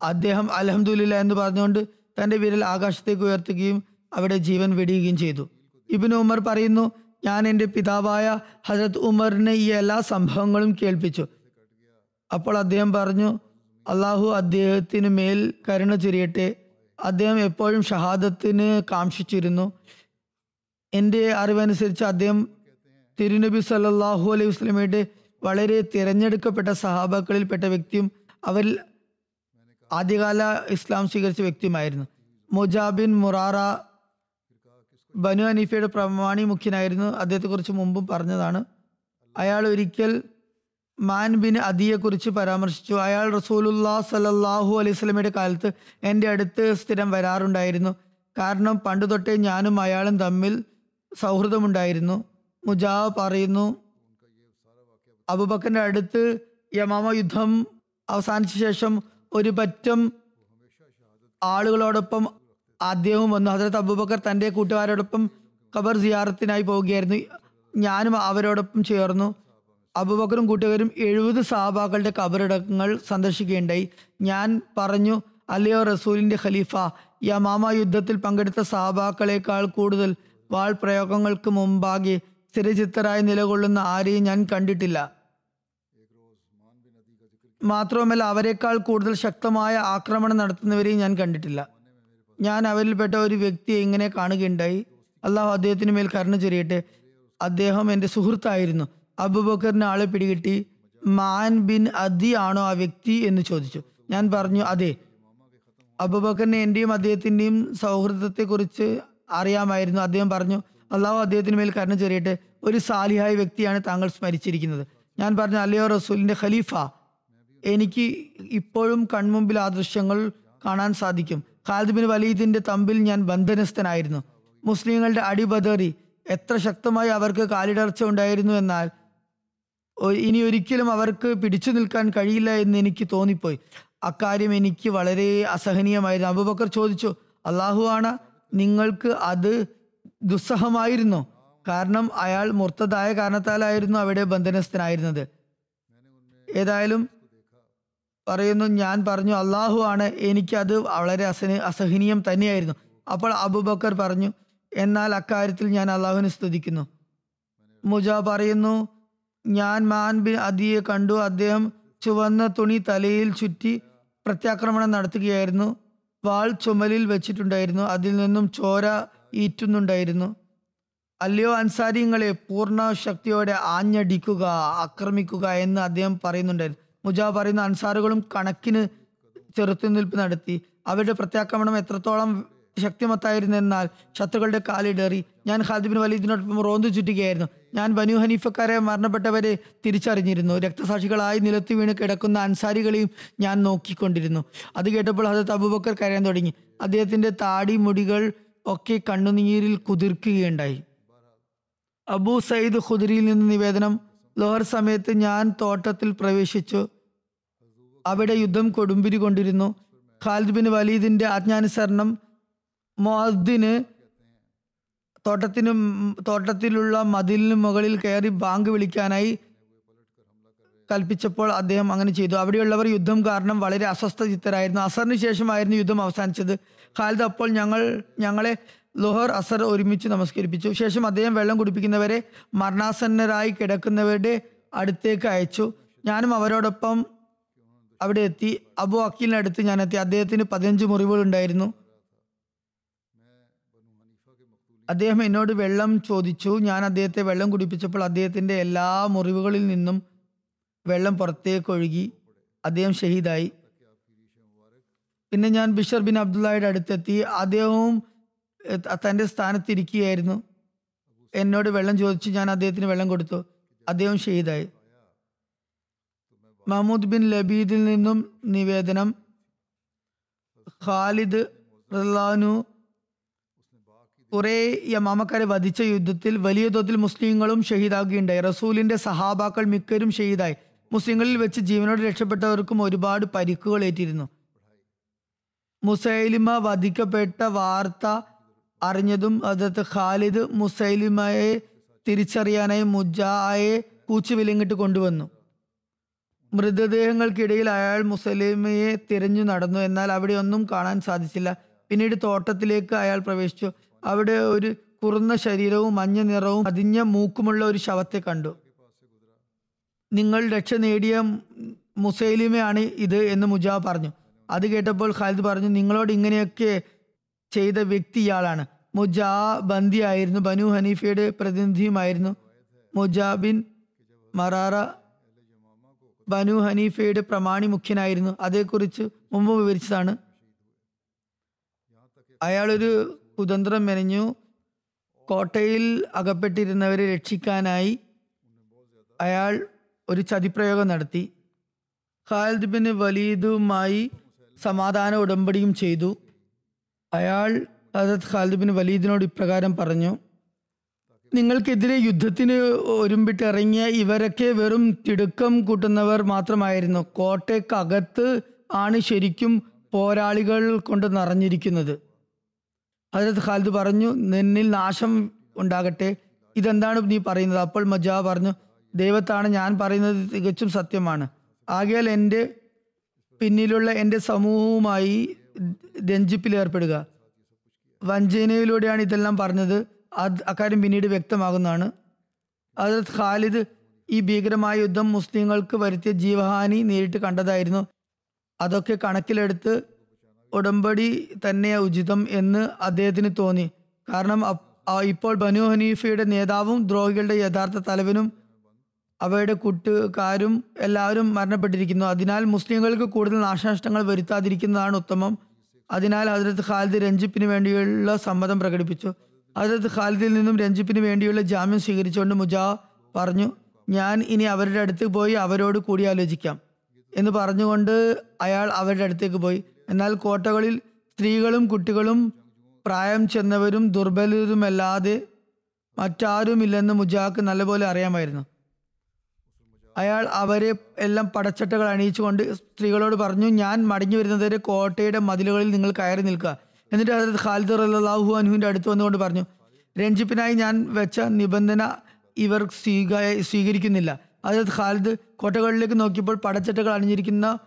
അദ്ദേഹം അലഹമുല്ല എന്ന് പറഞ്ഞുകൊണ്ട് തന്റെ വിരൽ ആകാശത്തേക്ക് ഉയർത്തുകയും അവിടെ ജീവൻ വെടിയുകയും ചെയ്തു. ഇബിൻ ഉമർ പറയുന്നു ഞാൻ എന്റെ പിതാവായ ഹജരത് ഉമറിനെ ഈ എല്ലാ സംഭവങ്ങളും കേൾപ്പിച്ചു. അപ്പോൾ അദ്ദേഹം പറഞ്ഞു അള്ളാഹു അദ്ദേഹത്തിന് മേൽ കരുണ ചൊരിയട്ടെ അദ്ദേഹം എപ്പോഴും ഷഹാദത്തിന് കാക്ഷിച്ചിരുന്നു. എന്റെ അറിവനുസരിച്ച് അദ്ദേഹം തിരുനബി സല്ലാഹു അലൈഹി വസ്ലമയുടെ വളരെ തിരഞ്ഞെടുക്കപ്പെട്ട സഹാബാക്കളിൽപ്പെട്ട വ്യക്തിയും അവരിൽ ആദ്യകാല ഇസ്ലാം സ്വീകരിച്ച വ്യക്തിയുമായിരുന്നു. മുജാബിൻ മുറാറ ബനു അനീഫയുടെ പ്രമാണി മുഖ്യനായിരുന്നു. അദ്ദേഹത്തെക്കുറിച്ച് മുമ്പും പറഞ്ഞതാണ്. അയാൾ ഒരിക്കൽ മാൻ ബിൻ അദിയെക്കുറിച്ച് പരാമർശിച്ചു. അയാൾ റസൂലുല്ലാ സലല്ലാഹു അലൈഹി സ്വലമയുടെ കാലത്ത് എന്റെ അടുത്ത് സ്ഥിരം വരാറുണ്ടായിരുന്നു. കാരണം പണ്ടു തൊട്ടേ ഞാനും അയാളും തമ്മിൽ സൗഹൃദമുണ്ടായിരുന്നു. മുജാബ് പറയുന്നു അബുബക്കറിന്റെ അടുത്ത് യമാമ യുദ്ധം അവസാനിച്ച ശേഷം ഒരു പറ്റം ആളുകളോടൊപ്പം അദ്ദേഹം വന്നു. ഹസരത്ത് അബൂബക്കർ തന്റെ കൂട്ടുകാരോടൊപ്പം ഖബർ സിയാറത്തിനായി പോവുകയായിരുന്നു. ഞാനും അവരോടൊപ്പം ചേർന്നു. അബൂബക്കറും കൂട്ടുകാരും എഴുപത് സഹാബാക്കളുടെ കബറടക്കങ്ങൾ സന്ദർശിക്കുകയുണ്ടായി. ഞാൻ പറഞ്ഞു അല്ലയോ റസൂലിന്റെ ഖലീഫ യമാമ യുദ്ധത്തിൽ പങ്കെടുത്ത സാബാക്കളെക്കാൾ കൂടുതൽ വാൾ പ്രയോഗങ്ങൾക്ക് മുമ്പാകെ സ്ഥിരചിത്തരായി നിലകൊള്ളുന്ന ആരെയും ഞാൻ കണ്ടിട്ടില്ല. മാത്രവുമല്ല അവരെക്കാൾ കൂടുതൽ ശക്തമായ ആക്രമണം നടത്തുന്നവരെയും ഞാൻ കണ്ടിട്ടില്ല. ഞാൻ അവരിൽപ്പെട്ട ഒരു വ്യക്തിയെ ഇങ്ങനെ കാണുകയുണ്ടായി. അള്ളാഹു അദ്ദേഹത്തിന് മേൽ കരുണ ചൊരിയട്ടെ. അദ്ദേഹം എന്റെ സുഹൃത്തായിരുന്നു. അബുബക്കറിന് ആളെ പിടികിട്ടി. മാൻ ബിൻ അദി ആണോ ആ വ്യക്തി എന്ന് ചോദിച്ചു. ഞാൻ പറഞ്ഞു അതെ. അബുബക്കറിനെ എന്റെയും അദ്ദേഹത്തിന്റെയും സൗഹൃദത്തെക്കുറിച്ച് അറിയാമായിരുന്നു. അദ്ദേഹം പറഞ്ഞു അള്ളാഹു അദ്ദേഹത്തിന് മേൽ കരുണ ചെറിയിട്ട്. ഒരു സാലിഹായ വ്യക്തിയാണ് താങ്കൾ സ്മരിച്ചിരിക്കുന്നത്. ഞാൻ പറഞ്ഞു അല്ലയോ റസൂലിന്റെ ഖലീഫ എനിക്ക് ഇപ്പോഴും കൺമുമ്പിൽ ആ ദൃശ്യങ്ങൾ കാണാൻ സാധിക്കും. ഖാലിദ് ബിൻ വലീദിന്റെ തമ്പിൽ ഞാൻ ബന്ധനസ്ഥനായിരുന്നു. മുസ്ലിങ്ങളുടെ അടിബദറി എത്ര ശക്തമായി അവർക്ക് കാലിടർച്ച ഉണ്ടായിരുന്നു എന്നാൽ ഇനി ഒരിക്കലും അവർക്ക് പിടിച്ചു നിൽക്കാൻ കഴിയില്ല എന്ന് എനിക്ക് തോന്നിപ്പോയി. അക്കാര്യം എനിക്ക് വളരെ അസഹനീയമായിരുന്നു. അബുബക്കർ ചോദിച്ചു അള്ളാഹു ആണ് നിങ്ങൾക്ക് അത് ദുസ്സഹമായിരുന്നോ? കാരണം അയാൾ മുർത്തതായ കാരണത്താലായിരുന്നു അവിടെ ബന്ധനസ്ഥനായിരുന്നത്. ഏതായാലും പറയുന്നു ഞാൻ പറഞ്ഞു അള്ളാഹു ആണ് എനിക്കത് വളരെ അസഹ അസഹനീയം തന്നെയായിരുന്നു. അപ്പോൾ അബുബക്കർ പറഞ്ഞു എന്നാൽ അക്കാര്യത്തിൽ ഞാൻ അള്ളാഹുവിനെ സ്തുതിക്കുന്നു. മുജ പറയുന്നു ഞാൻ മാൻ ബിൻ അദിയെ കണ്ടു. അദ്ദേഹം ചുവന്ന തുണി തലയിൽ ചുറ്റി പ്രത്യാക്രമണം നടത്തുകയായിരുന്നു. വാൾ ചുമലിൽ വെച്ചിട്ടുണ്ടായിരുന്നു. അതിൽ നിന്നും ചോര ഈറ്റുന്നുണ്ടായിരുന്നു. അല്ലയോ അൻസാരിങ്ങളെ പൂർണ ശക്തിയോടെ ആഞ്ഞടിക്കുക ആക്രമിക്കുക എന്ന് അദ്ദേഹം പറയുന്നുണ്ടായിരുന്നു. മുജാ പറയുന്ന അൻസാറുകളും കണക്കിന് ചെറുത്തുനിൽപ്പ് നടത്തി. അവരുടെ പ്രത്യാക്രമണം എത്രത്തോളം ശക്തിമത്തായിരുന്നെന്നാൽ ശത്രുക്കളുടെ കാലിടേറി. ഞാൻ ഖാദിബിൻ വലീദിനോടൊപ്പം റോന്തു ചുറ്റുകയായിരുന്നു. ഞാൻ ബനു ഹനീഫക്കാരെ മരണപ്പെട്ടവരെ തിരിച്ചറിഞ്ഞിരുന്നു. രക്തസാക്ഷികളായി നിലത്ത് വീണ് കിടക്കുന്ന അൻസാരികളെയും ഞാൻ നോക്കിക്കൊണ്ടിരുന്നു. അത് കേട്ടപ്പോൾ ഹസരത്ത് അബൂബക്കർ കരയാൻ തുടങ്ങി. അദ്ദേഹത്തിന്റെ താടി മുടികൾ ഒക്കെ കണ്ണുനീരിൽ കുതിർക്കുകയുണ്ടായി. അബൂ സയ്യിദ് ഖുദരിയിൽ നിന്ന് നിവേദനം. ലോഹർ സമയത്ത് ഞാൻ തോട്ടത്തിൽ പ്രവേശിച്ചു. അവിടെ യുദ്ധം കൊടുമ്പിരി കൊണ്ടിരുന്നു. ഖാലിദ് ബിൻ വലീദിന്റെ ആജ്ഞാനുസരണം മുഅദ്ദിന് തോട്ടത്തിന് തോട്ടത്തിലുള്ള മതിലിന് മുകളിൽ കയറി ബാങ്ക് വിളിക്കാനായി കൽപ്പിച്ചപ്പോൾ അദ്ദേഹം അങ്ങനെ ചെയ്തു. അവിടെയുള്ളവർ യുദ്ധം കാരണം വളരെ അസ്വസ്ഥ അസ്വസ്ഥചിത്തരായിരുന്നു. അസറിന് ശേഷമായിരുന്നു യുദ്ധം അവസാനിച്ചത്. ഖാലിദ് അപ്പോൾ ഞങ്ങൾ ഞങ്ങളെ ലോഹർ അസർ ഒരുമിച്ച് നമസ്കരിപ്പിച്ചു. ശേഷം അദ്ദേഹം വെള്ളം കുടിപ്പിക്കുന്നവരെ മരണാസന്നരായി കിടക്കുന്നവരുടെ അടുത്തേക്ക് അയച്ചു. ഞാനും അവരോടൊപ്പം അവിടെ എത്തി. അബു അക്കീലിനടുത്ത് ഞാൻ എത്തി. അദ്ദേഹത്തിന് പതിനഞ്ച് മുറിവുകൾ ഉണ്ടായിരുന്നു അദ്ദേഹം എന്നോട് വെള്ളം ചോദിച്ചു. ഞാൻ അദ്ദേഹത്തെ വെള്ളം കുടിപ്പിച്ചപ്പോൾ അദ്ദേഹത്തിന്റെ എല്ലാ മുറിവുകളിൽ നിന്നും വെള്ളം പുറത്തേക്ക് ഒഴുകി അദ്ദേഹം ഷഹീദായി. പിന്നെ ഞാൻ ബിഷർ ബിൻ അബ്ദുള്ളയുടെ അടുത്തെത്തി. അദ്ദേഹവും തന്റെ സ്ഥാനത്തിരിക്കുകയായിരുന്നു. എന്നോട് വെള്ളം ചോദിച്ചു. ഞാൻ അദ്ദേഹത്തിന് വെള്ളം കൊടുത്തു. അദ്ദേഹം ഷഹീദായി. മഹമ്മൂദ് ബിൻ ലബീദിൽ നിന്നും നിവേദനം. ഖാലിദ് റലാനു കുറെ യമാമക്കാരെ വധിച്ച യുദ്ധത്തിൽ വലിയ തോതിൽ മുസ്ലിങ്ങളും ഷഹീദാകുകയുണ്ടായി. റസൂലിന്റെ സഹാബാക്കൾ മിക്കരും ഷഹീദായി. മുസ്ലിങ്ങളിൽ വെച്ച് ജീവനോട് രക്ഷപ്പെട്ടവർക്കും ഒരുപാട് പരിക്കുകൾ ഏറ്റിരുന്നു. മുസൈലിമ വധിക്കപ്പെട്ട വാർത്ത അറിഞ്ഞതും അതത് ഖാലിദ് മുസൈലിമയെ തിരിച്ചറിയാനായി മുജായെ കൂച്ചുവിലങ്ങിട്ട് കൊണ്ടുവന്നു. മൃതദേഹങ്ങൾക്കിടയിൽ അയാൾ മുസലിമയെ തിരഞ്ഞു നടന്നു. എന്നാൽ അവിടെ ഒന്നും കാണാൻ സാധിച്ചില്ല. പിന്നീട് തോട്ടത്തിലേക്ക് അയാൾ പ്രവേശിച്ചു. അവിടെ ഒരു കുറുന്ന ശരീരവും മഞ്ഞ നിറവും അതിഞ്ഞ മൂക്കുമുള്ള ഒരു ശവത്തെ കണ്ടു. നിങ്ങൾ രക്ഷ നേടിയ മുസൈലിമയാണ് ഇത് എന്ന് മുജാബ് പറഞ്ഞു. അത് കേട്ടപ്പോൾ ഖാലിദ് പറഞ്ഞു നിങ്ങളോട് ഇങ്ങനെയൊക്കെ ചെയ്ത വ്യക്തി ഇയാളാണ്. മുജാ ബന്ദിയായിരുന്നു ബനു ഹനീഫയുടെ പ്രതിനിധിയുമായിരുന്നു. മുജാബിൻ മറാറ ബനു ഹനീഫയുടെ പ്രമാണി മുഖ്യനായിരുന്നു അതേക്കുറിച്ച് മുമ്പ് വിവരിച്ചതാണ്. അയാളൊരു കുതന്ത്രം മെനഞ്ഞു കോട്ടയിൽ അകപ്പെട്ടിരുന്നവരെ രക്ഷിക്കാനായി അയാൾ ഒരു ചതിപ്രയോഗം നടത്തി. ഖാലിദ് ബിൻ വലീദുമായി സമാധാന ഉടമ്പടിയും ചെയ്തു. അയാൾ അതത് ഖാലിദ് ബിൻ വലീദിനോട് ഇപ്രകാരം പറഞ്ഞു നിങ്ങൾക്കെതിരെ യുദ്ധത്തിന് ഒരുമ്പിട്ട് ഇറങ്ങിയ ഇവരൊക്കെ വെറും തിടുക്കം കൂട്ടുന്നവർ മാത്രമായിരുന്നു. കോട്ടയ്ക്കകത്ത് ആണ് ശരിക്കും പോരാളികൾ കൊണ്ട് നിറഞ്ഞിരിക്കുന്നത്. ഹജരത് ഖാലിദ് പറഞ്ഞു നിന്നിൽ നാശം ഉണ്ടാകട്ടെ. ഇതെന്താണ് നീ പറയുന്നത്? അപ്പോൾ മജാ പറഞ്ഞു ദൈവത്താണ് ഞാൻ പറയുന്നത് തികച്ചും സത്യമാണ്. ആകയാൽ എന്റെ പിന്നിലുള്ള എന്റെ സമൂഹവുമായി രഞ്ജിപ്പിൽ ഏർപ്പെടുക. വഞ്ചനയിലൂടെയാണ് ഇതെല്ലാം പറഞ്ഞത്. അത് അക്കാര്യം പിന്നീട് വ്യക്തമാകുന്നതാണ്. ഹജരത് ഖാലിദ് ഈ ഭീകരമായ യുദ്ധം മുസ്ലിങ്ങൾക്ക് വരുത്തിയ ജീവഹാനി നേരിട്ട് കണ്ടതായിരുന്നു. അതൊക്കെ കണക്കിലെടുത്ത് ഉടമ്പടി തന്നെ ഉചിതം എന്ന് അദ്ദേഹത്തിന് തോന്നി. കാരണം ഇപ്പോൾ ബനു ഹനീഫയുടെ നേതാവും ദ്രോഹികളുടെ യഥാർത്ഥ തലവനും അവയുടെ കൂട്ടുകാരും എല്ലാവരും മരണപ്പെട്ടിരിക്കുന്നു. അതിനാൽ മുസ്ലിങ്ങൾക്ക് കൂടുതൽ നാശനഷ്ടങ്ങൾ വരുത്താതിരിക്കുന്നതാണ് ഉത്തമം. അതിനാൽ ഹജരത് ഖാലിദ് രഞ്ജിപ്പിന് വേണ്ടിയുള്ള സമ്മതം പ്രകടിപ്പിച്ചു. ഹജരത് ഖാലിദിൽ നിന്നും രഞ്ജിപ്പിന് വേണ്ടിയുള്ള ജാമ്യം സ്വീകരിച്ചുകൊണ്ട് മുജാ പറഞ്ഞു ഞാൻ ഇനി അവരുടെ അടുത്ത് പോയി അവരോട് കൂടിയാലോചിക്കാം എന്ന് പറഞ്ഞുകൊണ്ട് അയാൾ അവരുടെ അടുത്തേക്ക് പോയി. എന്നാൽ കോട്ടകളിൽ സ്ത്രീകളും കുട്ടികളും പ്രായം ചെന്നവരും ദുർബലരുമല്ലാതെ മറ്റാരുമില്ലെന്ന് മുജാക്ക് നല്ലപോലെ അറിയാമായിരുന്നു. അയാൾ അവരെ എല്ലാം പടച്ചട്ടകൾ അണിയിച്ചുകൊണ്ട് സ്ത്രീകളോട് പറഞ്ഞു ഞാൻ മടങ്ങി വരുന്നതുവരെ കോട്ടയുടെ മതിലുകളിൽ നിങ്ങൾ കയറി നിൽക്കുക. എന്നിട്ട് അതായത് ഖാലിദ് റല്ലാഹു അനുവിന്റെ അടുത്ത് വന്നുകൊണ്ട് പറഞ്ഞു രഞ്ജിപ്പിനായി ഞാൻ വെച്ച നിബന്ധന ഇവർ സ്വീക സ്വീകരിക്കുന്നില്ല. അതായത് ഖാലിദ് കോട്ടകളിലേക്ക് നോക്കിയപ്പോൾ പടച്ചട്ടകൾ അണിഞ്ഞിരിക്കുന്ന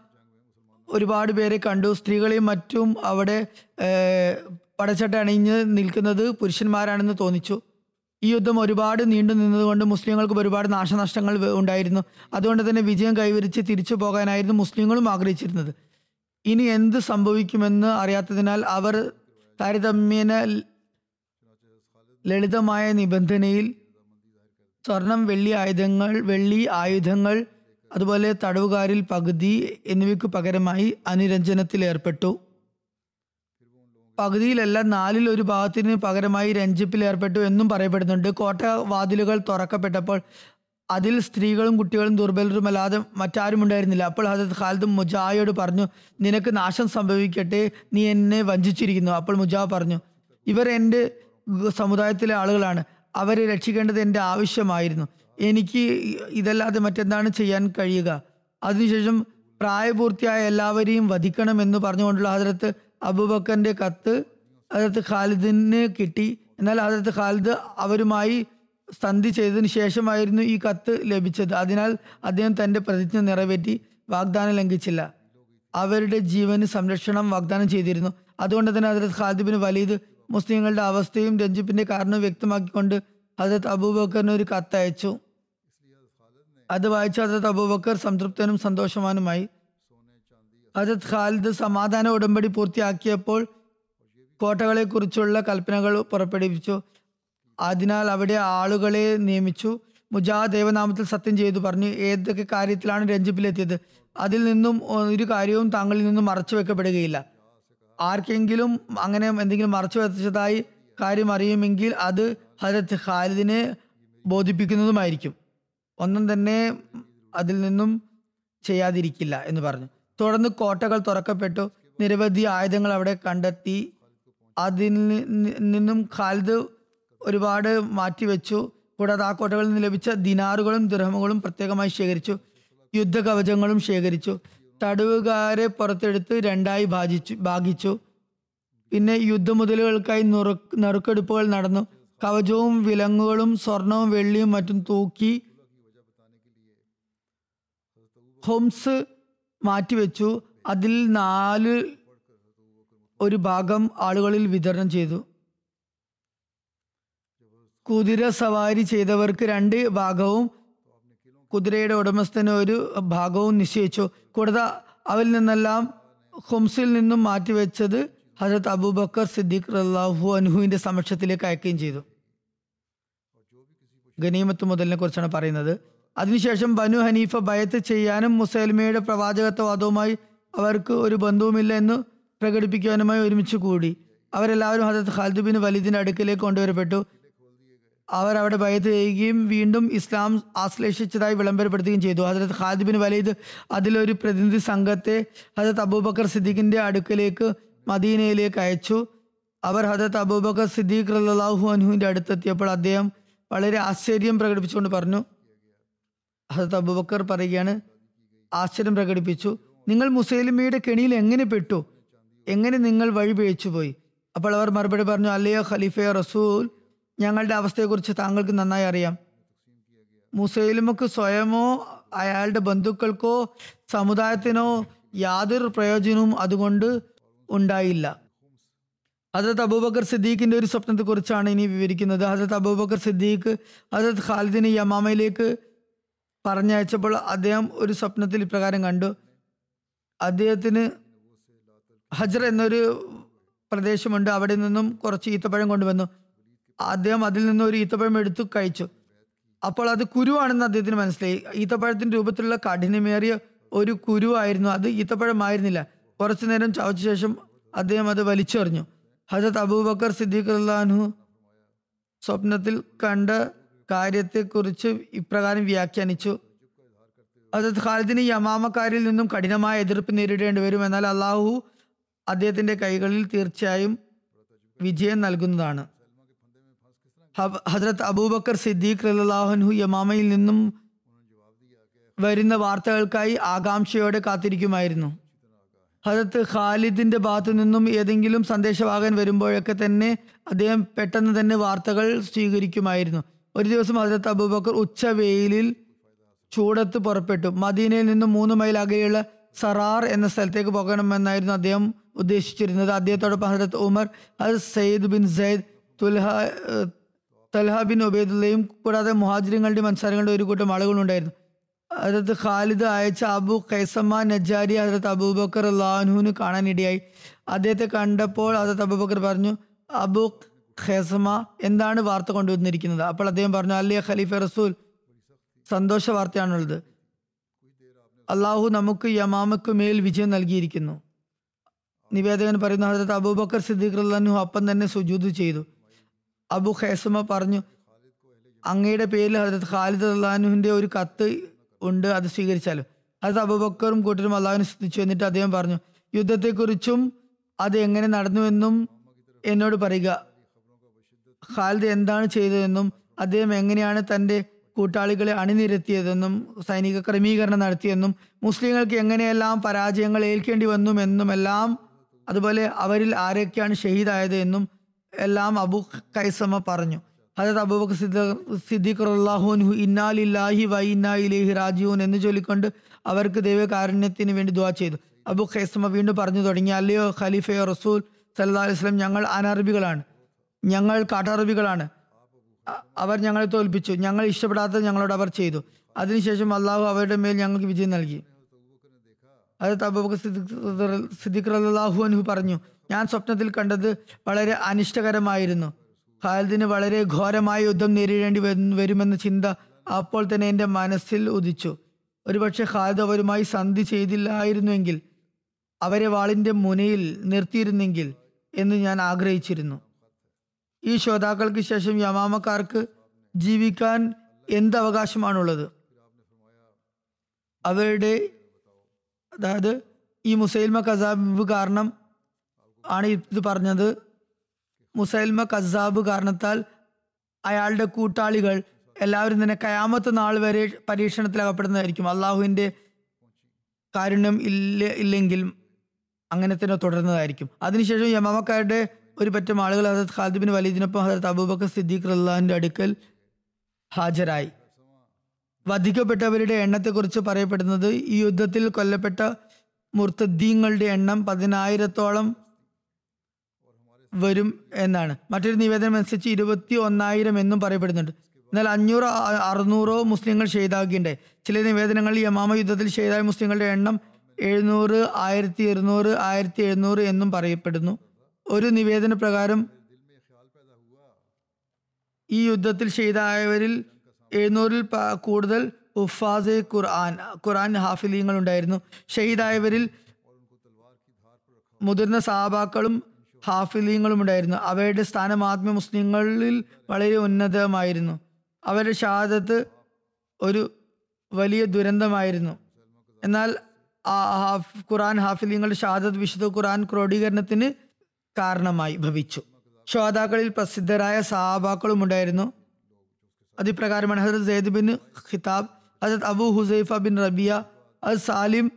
ഒരുപാട് പേരെ കണ്ടു. സ്ത്രീകളെയും മറ്റും അവിടെ പടച്ചട്ട അണിഞ്ഞ് നിൽക്കുന്നത് പുരുഷന്മാരാണെന്ന് തോന്നിച്ചു. ഈ യുദ്ധം ഒരുപാട് നീണ്ടു നിന്നതുകൊണ്ട് മുസ്ലിങ്ങൾക്ക് ഒരുപാട് നാശനഷ്ടങ്ങൾ ഉണ്ടായിരുന്നു. അതുകൊണ്ട് തന്നെ വിജയം കൈവരിച്ച് തിരിച്ചു പോകാനായിരുന്നു മുസ്ലിങ്ങളും ആഗ്രഹിച്ചിരുന്നത്. ഇനി എന്ത് സംഭവിക്കുമെന്ന് അറിയാത്തതിനാൽ അവർ താരതമ്യേന ലളിതമായ നിബന്ധനയിൽ സ്വർണം വെള്ളി ആയുധങ്ങൾ വെള്ളി ആയുധങ്ങൾ അതുപോലെ തടവുകാരിൽ പകുതി എന്നിവയ്ക്ക് പകരമായി അനുരഞ്ജനത്തിൽ ഏർപ്പെട്ടു. പകുതിയിലല്ല നാലിൽ ഒരു ഭാഗത്തിന് പകരമായി രഞ്ജിപ്പിൽ ഏർപ്പെട്ടു എന്നും പറയപ്പെടുന്നുണ്ട്. കോട്ട വാതിലുകൾ തുറക്കപ്പെട്ടപ്പോൾ അതിൽ സ്ത്രീകളും കുട്ടികളും ദുർബലരുമല്ലാതെ മറ്റാരും ഉണ്ടായിരുന്നില്ല അപ്പോൾ ഹസരത് ഖാലിദ് മുജായോട് പറഞ്ഞു നിനക്ക് നാശം സംഭവിക്കട്ടെ നീ എന്നെ വഞ്ചിച്ചിരിക്കുന്നു. അപ്പോൾ മുജാ പറഞ്ഞു ഇവർ എന്റെ സമുദായത്തിലെ ആളുകളാണ്. അവരെ രക്ഷിക്കേണ്ടത് എന്റെ ആവശ്യമായിരുന്നു. എനിക്ക് ഇതല്ലാതെ മറ്റെന്താണ് ചെയ്യാൻ കഴിയുക? അതിനുശേഷം പ്രായപൂർത്തിയായ എല്ലാവരെയും വധിക്കണം എന്ന് പറഞ്ഞുകൊണ്ടുള്ള ഹജരത്ത് അബൂബക്കറിന്റെ കത്ത് ഹജരത്ത് ഖാലിദിന് കിട്ടി. എന്നാൽ ഹജരത്ത് ഖാലിദ് അവരുമായി സന്ധി ചെയ്തതിന് ശേഷമായിരുന്നു ഈ കത്ത് ലഭിച്ചത്. അതിനാൽ അദ്ദേഹം തന്റെ പ്രതിജ്ഞ നിറവേറ്റി വാഗ്ദാനം ലംഘിച്ചില്ല. അവരുടെ ജീവന് സംരക്ഷണം വാഗ്ദാനം ചെയ്തിരുന്നു. അതുകൊണ്ട് തന്നെ ഹജരത് ഖാലിദ് വലീദ് മുസ്ലിങ്ങളുടെ അവസ്ഥയും രഞ്ജിപ്പിന്റെ കാരണവും വ്യക്തമാക്കിക്കൊണ്ട് ഹജരത് അബൂബക്കറിന് ഒരു കത്ത് അയച്ചു അത് വായിച്ച ഹജരത് അബൂബക്കർ സംതൃപ്തനും സന്തോഷവാനുമായി. ഹജരത് ഖാലിദ് സമാധാന ഉടമ്പടി പൂർത്തിയാക്കിയപ്പോൾ കോട്ടകളെ കുറിച്ചുള്ള കൽപ്പനകൾ പുറപ്പെടുവിച്ചു. അതിനാൽ അവിടെ ആളുകളെ നിയമിച്ചു. മുജാ ദേവനാമത്തിൽ സത്യം ചെയ്തു പറഞ്ഞു. ഏതൊക്കെ കാര്യത്തിലാണ് രഞ്ജിപ്പിലെത്തിയത്? അതിൽ നിന്നും ഒരു കാര്യവും താങ്കളിൽ നിന്നും മറച്ചു വെക്കപ്പെടുകയില്ല. ആർക്കെങ്കിലും അങ്ങനെ എന്തെങ്കിലും മറച്ചു വെച്ചതായി കാര്യം അറിയുമെങ്കിൽ അത് ഹരത് ഖാലിദിനെ ബോധിപ്പിക്കുന്നതുമായിരിക്കും. ഒന്നും തന്നെ അതിൽ നിന്നും ചെയ്യാതിരിക്കില്ല എന്ന് പറഞ്ഞു. തുടർന്ന് കോട്ടകൾ തുറക്കപ്പെട്ടു. നിരവധി ആയുധങ്ങൾ അവിടെ കണ്ടെത്തി. അതിൽ നിന്നും ഖാലിദ് ഒരുപാട് മാറ്റിവെച്ചു. കൂടാതെ ആ കോട്ടകളിൽ നിന്ന് ലഭിച്ച ദിനാറുകളും ദിർഹമുകളും പ്രത്യേകമായി ശേഖരിച്ചു. യുദ്ധകവചങ്ങളും ശേഖരിച്ചു. തടവുകാരെ പുറത്തെടുത്ത് രണ്ടായി ഭാജിച്ചു ഭാഗിച്ചു. പിന്നെ യുദ്ധമുതലുകൾക്കായി നുറു നറുക്കെടുപ്പുകൾ നടന്നു. കവചവും വിലങ്ങുകളും സ്വർണവും വെള്ളിയും മറ്റും തൂക്കി ഹോംസ് മാറ്റിവെച്ചു. അതിൽ നാല് ഒരു ഭാഗം ആളുകളിൽ വിതരണം ചെയ്തു. കുതിര സവാരി ചെയ്തവർക്ക് രണ്ട് ഭാഗവും കുതിരയുടെ ഉടമസ്ഥന് ഒരു ഭാഗവും നിശ്ചയിച്ചു. കൂടാതെ അവൽ നിന്നെല്ലാം ഹുംസിൽ നിന്നും മാറ്റിവെച്ചത് ഹജരത് അബൂബക്കർ സിദ്ദീഖ് റല്ലാഹു അൻഹുവിന്റെ സമക്ഷത്തിലേക്ക് അയക്കുകയും ചെയ്തു. ഗനീമത്ത് മുതലിനെ കുറിച്ചാണ് പറയുന്നത്. അതിനുശേഷം ബനു ഹനീഫ ബയത്ത് ചെയ്യാനും മുസൈൽമയുടെ പ്രവാചകത്വവാദവുമായി അവർക്ക് ഒരു ബന്ധവുമില്ല എന്ന് പ്രകടിപ്പിക്കുവാനുമായി ഒരുമിച്ച് കൂടി. അവരെല്ലാവരും ഹജരത് ഖാലിദ് ബിൻ അടുക്കിലേക്ക് കൊണ്ടുവരപ്പെട്ടു. അവർ അവിടെ ഭയത്ത് ചെയ്യുകയും വീണ്ടും ഇസ്ലാം ആശ്ലേഷിച്ചതായി വിളംബരപ്പെടുത്തുകയും ചെയ്തു. ഹജരത് ഖാലിദ് വലീദ് അതിലൊരു പ്രതിനിധി സംഘത്തെ ഹജരത് അബൂബക്കർ സിദ്ദീഖിന്റെ അടുക്കലേക്ക് മദീനയിലേക്ക് അയച്ചു. അവർ ഹജരത് അബൂബക്കർ സിദ്ദീഖ് റല്ലാഹു അൻഹുവിന്റെ അടുത്തെത്തിയപ്പോൾ അദ്ദേഹം വളരെ ആശ്ചര്യം പ്രകടിപ്പിച്ചുകൊണ്ട് പറഞ്ഞു ഹജരത് അബൂബക്കർ പറയുകയാണ് ആശ്ചര്യം പ്രകടിപ്പിച്ചു. നിങ്ങൾ മുസൈലിമയുടെ കെണിയിൽ എങ്ങനെ പെട്ടു? എങ്ങനെ നിങ്ങൾ വഴി പോയി അപ്പോൾ അവർ മറുപടി പറഞ്ഞു അല്ലയോ ഖലീഫ റസൂൽ ഞങ്ങളുടെ അവസ്ഥയെക്കുറിച്ച് താങ്കൾക്ക് നന്നായി അറിയാം. മുസൈലിമക്ക് സ്വയമോ അയാളുടെ ബന്ധുക്കൾക്കോ സമുദായത്തിനോ യാതൊരു പ്രയോജനവും അതുകൊണ്ട് ഉണ്ടായില്ല. ഹജരത് അബൂബക്കർ സിദ്ദീഖിന്റെ ഒരു സ്വപ്നത്തെ കുറിച്ചാണ് ഇനി വിവരിക്കുന്നത്. ഹജരത് അബൂബക്കർ സിദ്ദീഖ് ഹജരത് ഖാലിദിനെ യമാമയിലേക്ക് പറഞ്ഞയച്ചപ്പോൾ അദ്ദേഹം ഒരു സ്വപ്നത്തിൽ ഇപ്രകാരം കണ്ടു. അദ്ദേഹത്തിന് ഹജർ എന്നൊരു പ്രദേശമുണ്ട്. അവിടെ നിന്നും കുറച്ച് ഈത്തപ്പഴം കൊണ്ടുവന്നു. അദ്ദേഹം അതിൽ നിന്ന് ഒരു ഈത്തപ്പഴം എടുത്തു കഴിച്ചു. അപ്പോൾ അത് കുരുവാണെന്ന് അദ്ദേഹത്തിന് മനസ്സിലായി. ഈത്തപ്പഴത്തിന്റെ രൂപത്തിലുള്ള കഠിനമേറിയ ഒരു കുരുവായിരുന്നു. അത് ഈത്തപ്പഴമായിരുന്നില്ല. കുറച്ചു നേരം ചവച്ച ശേഷം അദ്ദേഹം അത് വലിച്ചെറിഞ്ഞു. ഹജത് അബൂബക്കർ സിദ്ദീഖ് സ്വപ്നത്തിൽ കണ്ട കാര്യത്തെക്കുറിച്ച് ഇപ്രകാരം വ്യാഖ്യാനിച്ചു. അതത് ഖാലിദിന് യമാമക്കാരിൽ നിന്നും കഠിനമായ എതിർപ്പ് നേരിടേണ്ടി വരും എന്നാൽ അള്ളാഹു അദ്ദേഹത്തിന്റെ കൈകളിൽ തീർച്ചയായും വിജയം നൽകുന്നതാണ്. ഹജ്രത് അബൂബക്കർ സിദ്ദീഖ് റലാഹുൻഹു യമാമയിൽ നിന്നും വരുന്ന വാർത്തകൾക്കായി ആകാംക്ഷയോടെ കാത്തിരിക്കുമായിരുന്നു. ഹജത്ത് ഖാലിദിന്റെ ഭാഗത്തു നിന്നും ഏതെങ്കിലും സന്ദേശവാഹകൻ വരുമ്പോഴൊക്കെ തന്നെ അദ്ദേഹം പെട്ടെന്ന് തന്നെ വാർത്തകൾ സ്വീകരിക്കുമായിരുന്നു. ഒരു ദിവസം ഹസരത്ത് അബൂബക്കർ ഉച്ച വെയിലിൽ ചൂടത്ത് പുറപ്പെട്ടു. മദീനയിൽ നിന്ന് മൂന്ന് മൈൽ അകലെയുള്ള സറാർ എന്ന സ്ഥലത്തേക്ക് പോകണമെന്നായിരുന്നു അദ്ദേഹം ഉദ്ദേശിച്ചിരുന്നത്. അദ്ദേഹത്തോടൊപ്പം ഹസരത്ത് ഉമർ അത് Sayyid bin Sayyid Tulha Talha bin ഉബൈദുള്ളയും കൂടാതെ മുഹാജിരങ്ങളുടെയും മത്സരങ്ങളുടെ ഒരു കൂട്ടം ആളുകളുണ്ടായിരുന്നു ഹജരത്ത് ഖാലിദ് അയച്ച അബു ഖൈസമ്മ നജാരി ഹജരത്ത് അബൂബക്കർ ലാൻഹുവിന് കാണാനിടയായി. അദ്ദേഹത്തെ കണ്ടപ്പോൾ ഹജരത്ത് അബൂബക്കർ പറഞ്ഞു അബു ഖൈസമ്മ എന്താണ് വാർത്ത കൊണ്ടുവന്നിരിക്കുന്നത്? അപ്പോൾ അദ്ദേഹം പറഞ്ഞു അല്ലേ ഖലീഫ റസൂൽ? സന്തോഷ വാർത്തയാണുള്ളത്. അള്ളാഹു നമുക്ക് യമാമക്ക് മേൽ വിജയം നൽകിയിരിക്കുന്നു. നിവേദകൻ പറയുന്ന ഹജരത്ത് അബൂബക്കർ സിദ്ദീഖ് അള്ളാഹു അപ്പം തന്നെ സുജൂത് ചെയ്തു. അബു ഖേസമ പറഞ്ഞു അങ്ങയുടെ പേരിൽ ഹജരത്ത് ഖാലിദ് അള്ളാഹുവിന്റെ ഒരു കത്ത് ഉണ്ട് അത് സ്വീകരിച്ചാലും? അതായത് അബൂബക്കറും കൂട്ടരും അള്ളാഹുവിനെ ശ്രദ്ധിച്ചു എന്നിട്ട് അദ്ദേഹം പറഞ്ഞു യുദ്ധത്തെക്കുറിച്ചും അത് എങ്ങനെ നടന്നുവെന്നും എന്നോട് പറയുക. ഖാലിദ് എന്താണ് ചെയ്തതെന്നും അദ്ദേഹം എങ്ങനെയാണ് തന്റെ കൂട്ടാളികളെ അണിനിരത്തിയതെന്നും സൈനിക ക്രമീകരണം നടത്തിയെന്നും മുസ്ലിങ്ങൾക്ക് എങ്ങനെയെല്ലാം പരാജയങ്ങൾ ഏൽക്കേണ്ടി വന്നു എന്നുമെല്ലാം അതുപോലെ അവരിൽ ആരൊക്കെയാണ് ഷഹീദായത് എന്നും എല്ലാം അബു കൈസമ പറഞ്ഞു. ഹജത് അബൂബക് സിദ്ദീഖ് അള്ളാഹുൻഹു ഇന്നാലില്ലാഹി വൈ ഇന്നാ ഇലേഹി രാജീവൻ എന്ന് ചൊല്ലിക്കൊണ്ട് അവർക്ക് ദൈവകാരുണ്യത്തിന് വേണ്ടി ദുവാ ചെയ്തു. അബു ഖൈസമ വീണ്ടും പറഞ്ഞു തുടങ്ങി അല്ലയോ ഖലീഫയോ റസൂൽ സല്ലാ അലൈഹി വസല്ലം ഞങ്ങൾ അനറബികളാണ് ഞങ്ങൾ കാട്ടറബികളാണ്. അവർ ഞങ്ങളെ തോൽപ്പിച്ചു. ഞങ്ങൾ ഇഷ്ടപ്പെടാത്തത് ഞങ്ങളോട് അവർ ചെയ്തു. അതിനുശേഷം അള്ളാഹു അവരുടെ മേൽ ഞങ്ങൾക്ക് വിജയം നൽകി. അത് അബൂബക്കർ സിദ്ദിഖ് അള്ളാഹു റളിയല്ലാഹു പറഞ്ഞു. ഞാൻ സ്വപ്നത്തിൽ കണ്ടത് വളരെ അനിഷ്ടകരമായിരുന്നു. ഖാലിദിന് വളരെ ഘോരമായ യുദ്ധം നേരിടേണ്ടി വരുമെന്ന ചിന്ത അപ്പോൾ തന്നെ എന്റെ മനസ്സിൽ ഉദിച്ചു. ഒരുപക്ഷെ ഖാലിദ് അവരുമായി സന്ധി ചെയ്തില്ലായിരുന്നുവെങ്കിൽ അവരെ വാളിന്റെ മുനയിൽ നിർത്തിയിരുന്നെങ്കിൽ എന്ന് ഞാൻ ആഗ്രഹിച്ചിരുന്നു. ഈ ശ്രോതാക്കൾക്ക് ശേഷം യമാമക്കാർക്ക് ജീവിക്കാൻ എന്ത് അവകാശമാണുള്ളത്? അവരുടെ അതായത് ഈ മുസൈൽമ കസാബ് കാരണം ആണ് ഇത് പറഞ്ഞത്. മുസൈൽമ കസാബ് കാരണത്താൽ അയാളുടെ കൂട്ടാളികൾ എല്ലാവരും തന്നെ കയാമത്ത് നാൾ വരെ പരീക്ഷണത്തിലകപ്പെടുന്നതായിരിക്കും. അള്ളാഹുവിന്റെ കാരുണ്യം ഇല്ല ഇല്ലെങ്കിൽ അങ്ങനെ തന്നെ തുടരുന്നതായിരിക്കും. അതിനുശേഷം യമാമക്കാരുടെ ഒരു പറ്റം ആളുകൾ ഹസരത് ഖാലിദ് ബിൻ വലീദിനൊപ്പം ഹസരത് അബൂബക്കർ സിദ്ദീഖ് റല്ലാന്റെ അടുക്കൽ ഹാജരായി. വധിക്കപ്പെട്ടവരുടെ എണ്ണത്തെക്കുറിച്ച് പറയപ്പെടുന്നത് ഈ യുദ്ധത്തിൽ കൊല്ലപ്പെട്ട മുർത്തദ്ദീങ്ങളുടെ എണ്ണം പതിനായിരത്തോളം വരും എന്നാണ്. മറ്റൊരു നിവേദനം അനുസരിച്ച് ഇരുപത്തി ഒന്നായിരം എന്നും പറയപ്പെടുന്നുണ്ട്. എന്നാൽ അഞ്ഞൂറോ അറുന്നൂറോ മുസ്ലിങ്ങൾ ഷെയ്താക്കുകയുണ്ടായി ചില നിവേദനങ്ങളിൽ യമാമ യുദ്ധത്തിൽ ഷെയ്തായ മുസ്ലിങ്ങളുടെ എണ്ണം എഴുന്നൂറ് ആയിരത്തി ഇരുന്നൂറ് ആയിരത്തി എഴുന്നൂറ് എന്നും പറയപ്പെടുന്നു. ഒരു നിവേദന പ്രകാരം ഈ യുദ്ധത്തിൽ ഷെയ്ദായവരിൽ എഴുന്നൂറിൽ കൂടുതൽ ഉഫാസെ ഖുർആൻ ഖുർആൻ ഹാഫിലീങ്ങൾ ഉണ്ടായിരുന്നു ഷഹീദായവരിൽ മുതിർന്ന സഹാബാക്കളും ഹാഫിലീങ്ങളും ഉണ്ടായിരുന്നു അവരുടെ സ്ഥാനം ആത്മീയ മുസ്ലിങ്ങളിൽ വളരെ ഉന്നതമായിരുന്നു. അവരുടെ ഷഹാദത്ത് ഒരു വലിയ ദുരന്തമായിരുന്നു. എന്നാൽ ഖുറാൻ ഹാഫിലിങ്ങളുടെ ഷഹാദത്ത് വിശുദ്ധ ഖുറാൻ ക്രോഡീകരണത്തിന് കാരണമായി ഭവിച്ചു. ശ്രോതാക്കളിൽ പ്രസിദ്ധരായ സഹാബാക്കളും ഉണ്ടായിരുന്നു അതിപ്രകാരമാണ് ഹസരത് സെയ്ദ് ബിൻ ഖിതാബ് ഹസരത് അബു ഹുസൈഫ ബിൻ റബിയ അത് Salim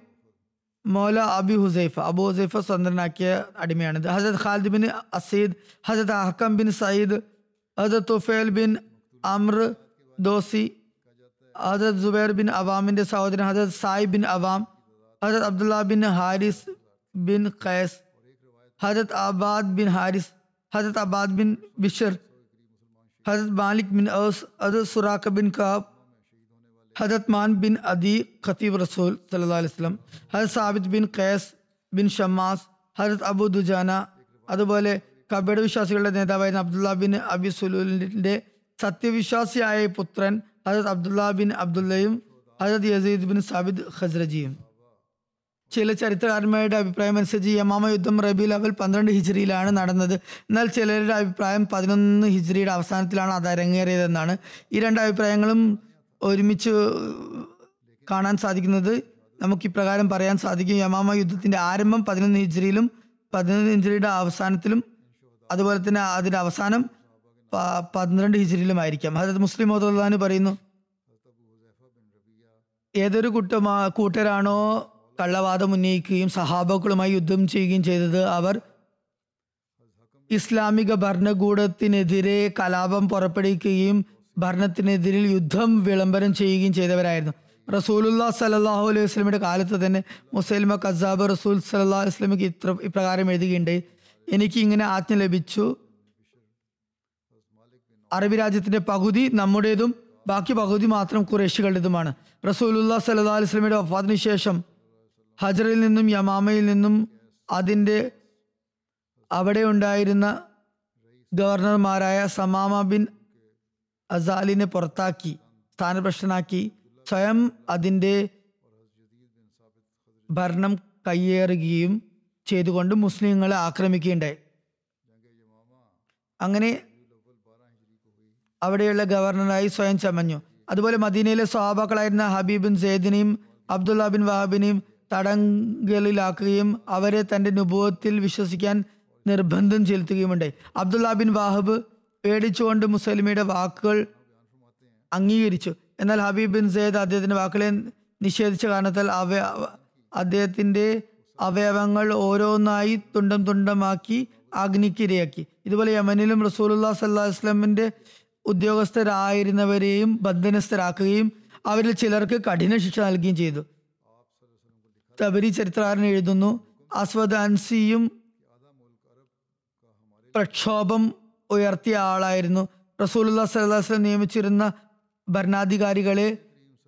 Maula Abi Hudhaifa. Abu Hudhaifa സ്വതന്ത്രനാക്കിയ അടിമയാണിത്. ഹസരത് ഖാലിദ് ബിൻ അസീദ് ഹസരത് അഹക്കം ബിൻ സയ്യിദ് ഹസരത് തുഫേൽ ബിൻ അമ്ര ദോസി ഹസരത് ജുബൈർ ബിൻ അവാമിന്റെ സഹോദരൻ ഹസരത് സായി ബിൻ അവാം ഹസരത് Abdullah bin Haris bin Qais ഹസരത് അബാദ് ബിൻ ഹാരിസ് ഹസരത് അബാദ് ബിൻ ബിഷർ ഹസരത് മാലിക് ബിൻ ഔസ് ഹസരത് സുറാഖ ബിൻ കാബ് ഹജത് മാൻ ബിൻ അദി ഖത്തീബ് റസൂൽ സല്ലല്ലാഹു അലൈഹി വസല്ലം ഹജത് Sabit bin Qais bin Shammas ഹജത് Abu Dujana അതുപോലെ കബയുടെ വിശ്വാസികളുടെ നേതാവായിരുന്ന അബ്ദുള്ള ബിൻ അബി സുലൂലിന്റെ സത്യവിശ്വാസിയായ പുത്രൻ ഹജത് അബ്ദുള്ള ബിൻ അബ്ദുള്ളയും ഹജത് യസീദ് ബിൻ സാബിദ് ഖസ്രജിയും ചില ചരിത്രകാരന്മാരുടെ അഭിപ്രായം അനുസരിച്ച് യമാമ യുദ്ധം റബി അവൽ പന്ത്രണ്ട് ഹിജ്രിയിലാണ് നടന്നത്. എന്നാൽ ചിലരുടെ അഭിപ്രായം പതിനൊന്ന് ഹിജ്രിയുടെ അവസാനത്തിലാണ് അത് അരങ്ങേറിയതെന്നാണ് ഈ രണ്ട് അഭിപ്രായങ്ങളും ഒരുമിച്ച് കാണാൻ സാധിക്കുന്നത്. നമുക്ക് ഇപ്രകാരം പറയാൻ സാധിക്കും. യമാമ യുദ്ധത്തിന്റെ ആരംഭം പതിനൊന്ന് ഹിജ്രിയിലും പതിനൊന്ന് ഹിജ്രിയുടെ അവസാനത്തിലും അതുപോലെ തന്നെ അതിന്റെ അവസാനം പന്ത്രണ്ട് ഹിജ്രിയിലും ആയിരിക്കാം. അതായത് മുസ്ലിം മോദാന് പറയുന്നു ഏതൊരു കൂട്ടമാ കൂട്ടരാണോ കള്ളവാദം ഉന്നയിക്കുകയും സഹാബക്കളുമായി യുദ്ധം ചെയ്യുകയും ചെയ്തത് അവർ ഇസ്ലാമിക ഭരണകൂടത്തിനെതിരെ കലാപം പുറപ്പെടുവിക്കുകയും ഭരണത്തിനെതിരിൽ യുദ്ധം വിളംബരം ചെയ്യുകയും ചെയ്തവരായിരുന്നു. റസൂലുല്ലാ സലാഹു അലൈഹി വസ്ലമിയുടെ കാലത്ത് തന്നെ മുസൈൽമ കസാബ് റസൂൽ സലാ വസ്ലമിക്ക് ഇത്ര ഇപ്രകാരം എഴുതുകയുണ്ട് എനിക്ക് ഇങ്ങനെ ആജ്ഞ ലഭിച്ചു. അറബി രാജ്യത്തിന്റെ പകുതി നമ്മുടേതും ബാക്കി പകുതി മാത്രം കുറേശികളുടേതുമാണ് റസൂലുല്ലാ സല്ലാ അലൈഹി വസ്ലമിയുടെ വഫാത്തിന് ശേഷം ഹജറിൽ നിന്നും യമാമയിൽ നിന്നും അതിന്റെ അവിടെ ഉണ്ടായിരുന്ന ഗവർണർമാരായ സമാമ ബിൻ അസാലിനെ പുറത്താക്കി സ്ഥാനഭ്രഷ്ടനാക്കി സ്വയം അതിന്റെ ഭരണം കയ്യേറുകയും ചെയ്തുകൊണ്ട് മുസ്ലിങ്ങളെ ആക്രമിക്കുകയുണ്ടായി. അങ്ങനെ അവിടെയുള്ള ഗവർണറായി സ്വയം ചമഞ്ഞു. അതുപോലെ മദീനയിലെ സ്വഹാബാക്കളായിരുന്ന ഹബീബിൻ സെയ്ദിനെയും അബ്ദുള്ള ബിൻ വഹാബിനെയും തടങ്കലിലാക്കുകയും അവരെ തന്റെ നുഭവത്തിൽ വിശ്വസിക്കാൻ നിർബന്ധം ചെലുത്തുകയുമുണ്ടായി. അബ്ദുള്ള ബിൻ വാഹബ് പേടിച്ചുകൊണ്ട് മുസലിമയുടെ വാക്കുകൾ അംഗീകരിച്ചു. എന്നാൽ ഹബീബ് ബിൻ സെയ്ദ് അദ്ദേഹത്തിന്റെ വാക്കുകളെ നിഷേധിച്ച കാരണത്താൽ അവ അദ്ദേഹത്തിന്റെ അവയവങ്ങൾ ഓരോന്നായി തുണ്ടം തുണ്ടമാക്കി അഗ്നിക്കിരയാക്കി. ഇതുപോലെ യമനിലും റസൂലുല്ലാ സല്ലാ വസ്ലമിന്റെ ഉദ്യോഗസ്ഥരായിരുന്നവരെയും ബന്ധനസ്ഥരാക്കുകയും അവരിൽ ചിലർക്ക് കഠിന ശിക്ഷ നൽകുകയും ചെയ്തു. തബരി ചരിത്രകാരൻ എഴുതുന്നു. അസ്വദാൻസിയും പ്രക്ഷോഭം ഉയർത്തിയ ആളായിരുന്നു. റസൂലുല്ലാ സല്ലാസ്ലം നിയമിച്ചിരുന്ന ഭരണാധികാരികളെ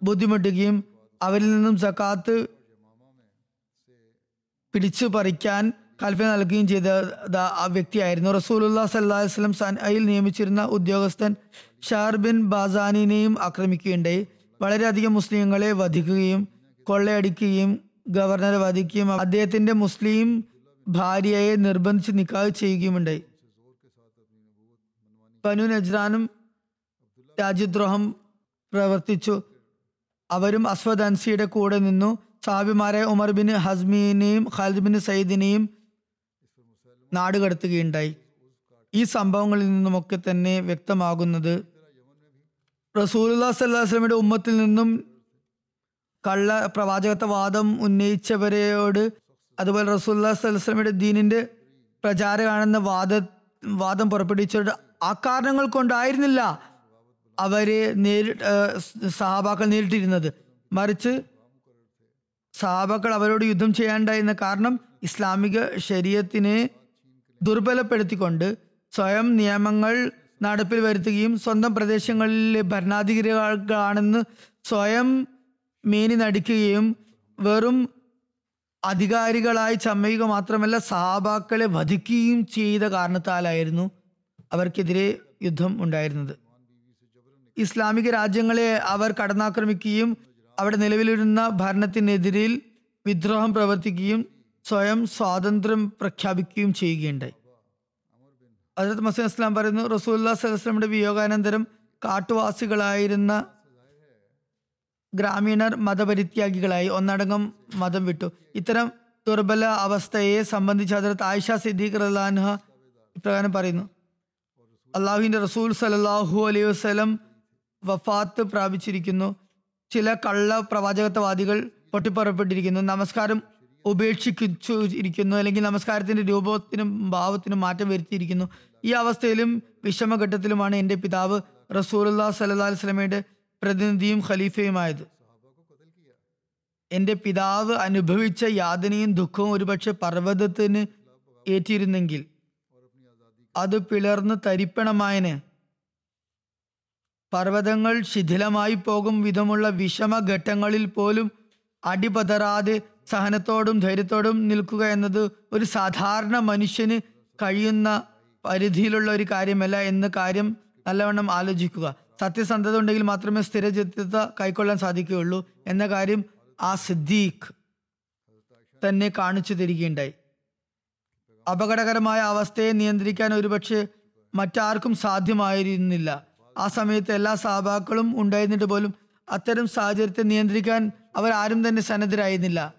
ബുദ്ധിമുട്ടുകയും അവരിൽ നിന്നും സക്കാത്ത് പിടിച്ചു പറിക്കാൻ കൽപ്പന നൽകുകയും ചെയ്ത ആ വ്യക്തിയായിരുന്നു. റസൂലുല്ലാ സല്ലാഹു വസ്ലം സനയിൽ നിയമിച്ചിരുന്ന ഉദ്യോഗസ്ഥൻ ഷാർ ബിൻ ബാസാനിനെയും ആക്രമിക്കുകയുണ്ടായി. വളരെയധികം മുസ്ലിങ്ങളെ വധിക്കുകയും കൊള്ളയടിക്കുകയും ഗവർണറെ വധിക്കുകയും അദ്ദേഹത്തിന്റെ മുസ്ലിം ഭാര്യയെ നിർബന്ധിച്ച് നിക്കാഹ് ചെയ്യുകയുമുണ്ടായി. ബനു നജ്രാനും രാജ്യദ്രോഹം പ്രവർത്തിച്ചു. അവരും അസ്വദ് അൻസിയുടെ കൂടെ നിന്നു. സാബിമാരെ ഉമർ ബിൻ ഹസ്മീനെയും ഖാലിദ് ബിൻ സയ്യിദിനെയും നാടുകടത്തുകയുണ്ടായി ഈ സംഭവങ്ങളിൽ നിന്നുമൊക്കെ തന്നെ വ്യക്തമാകുന്നത് റസൂലുല്ലാ സല്ലാസ്ലമിയുടെ ഉമ്മത്തിൽ നിന്നും കള്ള പ്രവാചകത്വവാദം ഉന്നയിച്ചവരെയോട് അതുപോലെ റസൂല്ലാ സ്വലമിയുടെ ദീനിന്റെ പ്രചാരമാണെന്ന വാദ വാദം പുറപ്പെടുവിച്ചവരുടെ ആ കാരണങ്ങൾ കൊണ്ടായിരുന്നില്ല അവരെ നേരി സഹാബാക്കൾ നേരിട്ടിരുന്നത്. മറിച്ച് സഹാബാക്കൾ അവരോട് യുദ്ധം ചെയ്യാണ്ടായിരുന്ന കാരണം ഇസ്ലാമിക ശരീരത്തിനെ ദുർബലപ്പെടുത്തിക്കൊണ്ട് സ്വയം നിയമങ്ങൾ നടപ്പിൽ വരുത്തുകയും സ്വന്തം പ്രദേശങ്ങളിലെ ഭരണാധികാരികളാണെന്ന് സ്വയം മേനി നടിക്കുകയും വെറും അധികാരികളായി ചമ്മയുക മാത്രമല്ല സഹാബാക്കളെ വധിക്കുകയും ചെയ്ത കാരണത്താലായിരുന്നു അവർക്കെതിരെ യുദ്ധം ഉണ്ടായിരുന്നത്. ഇസ്ലാമിക രാജ്യങ്ങളെ അവർ കടന്നാക്രമിക്കുകയും അവിടെ നിലവിലിരുന്ന ഭരണത്തിനെതിരിൽ വിദ്രോഹം പ്രവർത്തിക്കുകയും സ്വയം സ്വാതന്ത്ര്യം പ്രഖ്യാപിക്കുകയും ചെയ്യുകയുണ്ടായി. ഹജരത് മസീം ഇസ്ലാം പറയുന്നു റസൂല്ലാ സലഹ്സ്ലമിന്റെ വിയോഗാനന്തരം കാട്ടുവാസികളായിരുന്ന ഗ്രാമീണർ മതപരിത്യാഗികളായി ഒന്നടങ്കം മതം വിട്ടു. ഇത്തരം ദുർബല അവസ്ഥയെ സംബന്ധിച്ച് ഹജറത്ത് ആയിഷ സിദ്ദീഖ് റഹ്ലാൻഹ ഇപ്രകാരം പറയുന്നു. അള്ളാഹുവിന്റെ റസൂൽ സലാഹു അലൈഹി വസ്ലം വഫാത്ത് പ്രാപിച്ചിരിക്കുന്നു. ചില കള്ള പ്രവാചകത്വവാദികൾ പൊട്ടിപ്പുറപ്പെട്ടിരിക്കുന്നു. നമസ്കാരം ഉപേക്ഷിച്ചു ഇരിക്കുന്നു. അല്ലെങ്കിൽ നമസ്കാരത്തിന്റെ രൂപത്തിനും ഭാവത്തിനും മാറ്റം വരുത്തിയിരിക്കുന്നു. ഈ അവസ്ഥയിലും വിഷമഘട്ടത്തിലുമാണ് എന്റെ പിതാവ് റസൂലുല്ലാ സല്ലാ വസ്ലമയുടെ പ്രതിനിധിയും ഖലീഫയുമായത്. എന്റെ പിതാവ് അനുഭവിച്ച യാതനയും ദുഃഖവും ഒരുപക്ഷെ പർവതത്തിന് ഏറ്റിരുന്നെങ്കിൽ അത് പിളർന്ന് തരിപ്പണമായന്. പർവതങ്ങൾ ശിഥിലമായി പോകും വിധമുള്ള വിഷമ ഘട്ടങ്ങളിൽ പോലും അടിപതറാതെ സഹനത്തോടും ധൈര്യത്തോടും നിൽക്കുക എന്നത് ഒരു സാധാരണ മനുഷ്യന് കഴിയുന്ന പരിധിയിലുള്ള ഒരു കാര്യമല്ല എന്ന കാര്യം നല്ലവണ്ണം ആലോചിക്കുക. സത്യസന്ധത ഉണ്ടെങ്കിൽ മാത്രമേ സ്ഥിരചിത്തത കൈക്കൊള്ളാൻ സാധിക്കുകയുള്ളൂ എന്ന കാര്യം ആ സിദ്ദീഖ് തന്നെ കാണിച്ചു തരികയുണ്ടായി. അപകടകരമായ അവസ്ഥയെ നിയന്ത്രിക്കാൻ ഒരുപക്ഷെ മറ്റാർക്കും സാധ്യമായിരുന്നില്ല. ആ സമയത്ത് എല്ലാ സഹാബാക്കളും ഉണ്ടായിരുന്നിട്ട് പോലും അത്തരം സാഹചര്യത്തെ നിയന്ത്രിക്കാൻ അവർ ആരും തന്നെ സന്നദ്ധരായിരുന്നില്ല.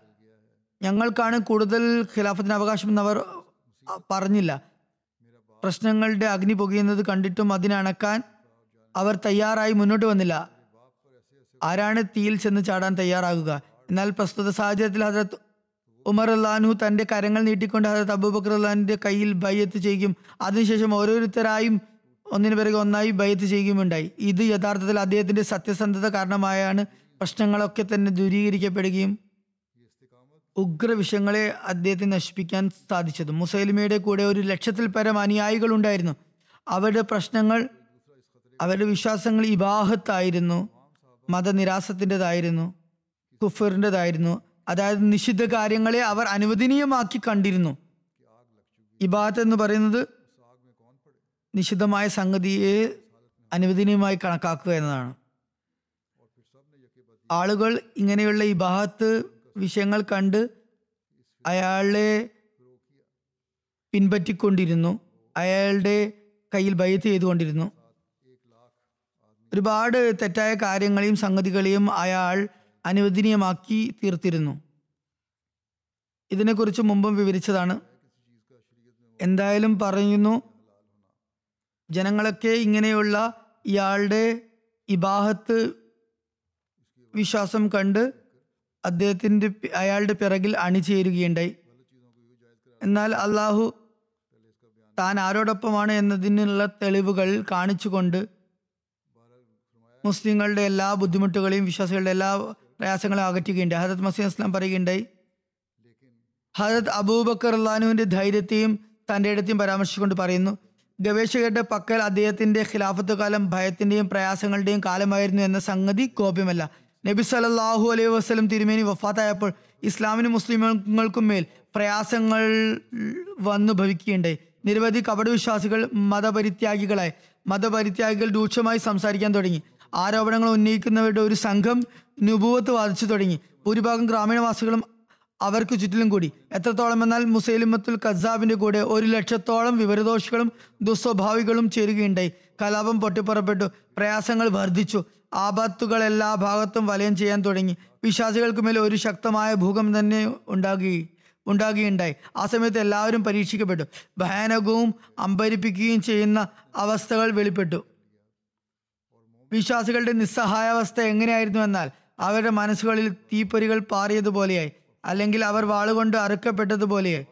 ഞങ്ങൾക്കാണ് കൂടുതൽ ഖിലാഫത്തിന് അവകാശം എന്ന് അവർ പറഞ്ഞില്ല. പ്രശ്നങ്ങളുടെ അഗ്നി പുകയുന്നത് കണ്ടിട്ടും അതിനെ അണക്കാൻ അവർ തയ്യാറായി മുന്നോട്ട് വന്നില്ല. ആരാണ് തീയിൽ ചെന്ന് ചാടാൻ തയ്യാറാകുക? എന്നാൽ പ്രസ്തുത സാഹചര്യത്തിൽ ഹജരത് ഉമർ അള്ളാഹു തന്റെ കരങ്ങൾ നീട്ടിക്കൊണ്ട് ഹജരത് അബൂബക്കർ അള്ളഹാന്റെ കയ്യിൽ ബയ്യത്ത് ചെയ്യുകയും അതിനുശേഷം ഓരോരുത്തരായും ഒന്നിനു പിറകെ ഒന്നായി ബയ്യത്ത് ചെയ്യുകയുമുണ്ടായി ഇത് യഥാർത്ഥത്തിൽ അദ്ദേഹത്തിന്റെ സത്യസന്ധത കാരണമായാണ് പ്രശ്നങ്ങളൊക്കെ തന്നെ ദൂരീകരിക്കപ്പെടുകയും ഉഗ്ര വിഷയങ്ങളെ അദ്ദേഹത്തെ നശിപ്പിക്കാൻ സാധിച്ചത്. മുസൈലിമയുടെ കൂടെ ഒരു ലക്ഷത്തിൽ പരം അനുയായികൾ ഉണ്ടായിരുന്നു അവരുടെ പ്രശ്നങ്ങൾ അവരുടെ വിശ്വാസങ്ങൾ ഇബാഹത്തായിരുന്നു മതനിരാസത്തിന്റെതായിരുന്നു. കുഫറിന്റെതായിരുന്നു. അതായത് നിഷിദ്ധ കാര്യങ്ങളെ അവർ അനുവദനീയമാക്കി കണ്ടിരുന്നു. ഇബാത്ത് എന്ന് പറയുന്നത് നിഷിദ്ധമായ സംഗതിയെ അനുവദനീയമായി കണക്കാക്കുക എന്നതാണ്. ആളുകൾ ഇങ്ങനെയുള്ള ഇബാഹത്ത് വിഷയങ്ങൾ കണ്ട് അയാളെ പിൻപറ്റിക്കൊണ്ടിരുന്നു. അയാളുടെ കയ്യിൽ ബൈത്ത് ചെയ്തുകൊണ്ടിരുന്നു. ഒരുപാട് തെറ്റായ കാര്യങ്ങളെയും സംഗതികളെയും അയാൾ അനുവദനീയമാക്കി തീർത്തിരുന്നു. ഇതിനെക്കുറിച്ച് മുമ്പും വിവരിച്ചതാണ്. എന്തായാലും പറയുന്നു ജനങ്ങളൊക്കെ ഇങ്ങനെയുള്ള ഇയാളുടെ ഇബാഹത്ത് വിശ്വാസം കണ്ട് അദ്ദേഹത്തിന്റെ അയാളുടെ പിറകിൽ അണിചേരുകയുണ്ടായി. എന്നാൽ അള്ളാഹു താൻ ആരോടൊപ്പമാണ് എന്നതിനുള്ള തെളിവുകൾ കാണിച്ചുകൊണ്ട് മുസ്ലിങ്ങളുടെ എല്ലാ ബുദ്ധിമുട്ടുകളെയും വിശ്വാസികളുടെ എല്ലാ പ്രയാസങ്ങളെയും അകറ്റുകയുണ്ടായി. ഹജരത് മസീം ഇസ്ലാം പറയുകയുണ്ടായി ഹജരത് അബൂബക്കർ അള്ളാനുവിന്റെ ധൈര്യത്തെയും തന്റെ ഇടത്തെയും പരാമർശിച്ചുകൊണ്ട് പറയുന്നു ഗവേഷകരുടെ പക്കൽ അദ്ദേഹത്തിന്റെ ഖിലാഫത്ത് കാലം ഭയത്തിന്റെയും പ്രയാസങ്ങളുടെയും കാലമായിരുന്നു എന്ന സംഗതി കോപ്യമല്ല നബി സല്ലല്ലാഹു അലൈഹി വസ്ലം തിരുമേനി വഫാത്തായപ്പോൾ ഇസ്ലാമിനും മുസ്ലിമുകൾക്കും മേൽ പ്രയാസങ്ങൾ വന്നു ഭവിക്കുകയുണ്ടായി. നിരവധി കപടവിശ്വാസികൾ മതപരിത്യാഗികളായി. മതപരിത്യാഗികൾ രൂക്ഷമായി സംസാരിക്കാൻ തുടങ്ങി. ആരോപണങ്ങൾ ഉന്നയിക്കുന്നവരുടെ ഒരു സംഘം നുപൂവത്ത് വാദിച്ചു തുടങ്ങി. ഭൂരിഭാഗം ഗ്രാമീണവാസികളും അവർക്ക് ചുറ്റിലും കൂടി. എത്രത്തോളം എന്നാൽ മുസൈലിമത്തുൽ കസാബിന്റെ കൂടെ ഒരു ലക്ഷത്തോളം വിവരദോഷികളും ദുസ്വഭാവികളും ചേരുകയുണ്ടായി. കലാപം പൊട്ടിപ്പുറപ്പെട്ടു. പ്രയാസങ്ങൾ വർദ്ധിച്ചു. ആപത്തുകൾ എല്ലാ ഭാഗത്തും വലയം ചെയ്യാൻ തുടങ്ങി. വിശ്വാസികൾക്ക് മേൽ ഒരു ശക്തമായ ഭൂകം തന്നെ ഉണ്ടാകുകയും ഉണ്ടാകുകയുണ്ടായി. ആ സമയത്ത് എല്ലാവരും പരീക്ഷിക്കപ്പെട്ടു. ഭയാനകവും അമ്പരിപ്പിക്കുകയും ചെയ്യുന്ന അവസ്ഥകൾ വെളിപ്പെട്ടു. വിശ്വാസികളുടെ നിസ്സഹായാവസ്ഥ എങ്ങനെയായിരുന്നു എന്നാൽ അവരുടെ മനസ്സുകളിൽ തീപ്പൊരികൾ പാറിയതുപോലെയായി. അല്ലെങ്കിൽ അവർ വാളുകൊണ്ട് അറുക്കപ്പെട്ടതുപോലെയായി.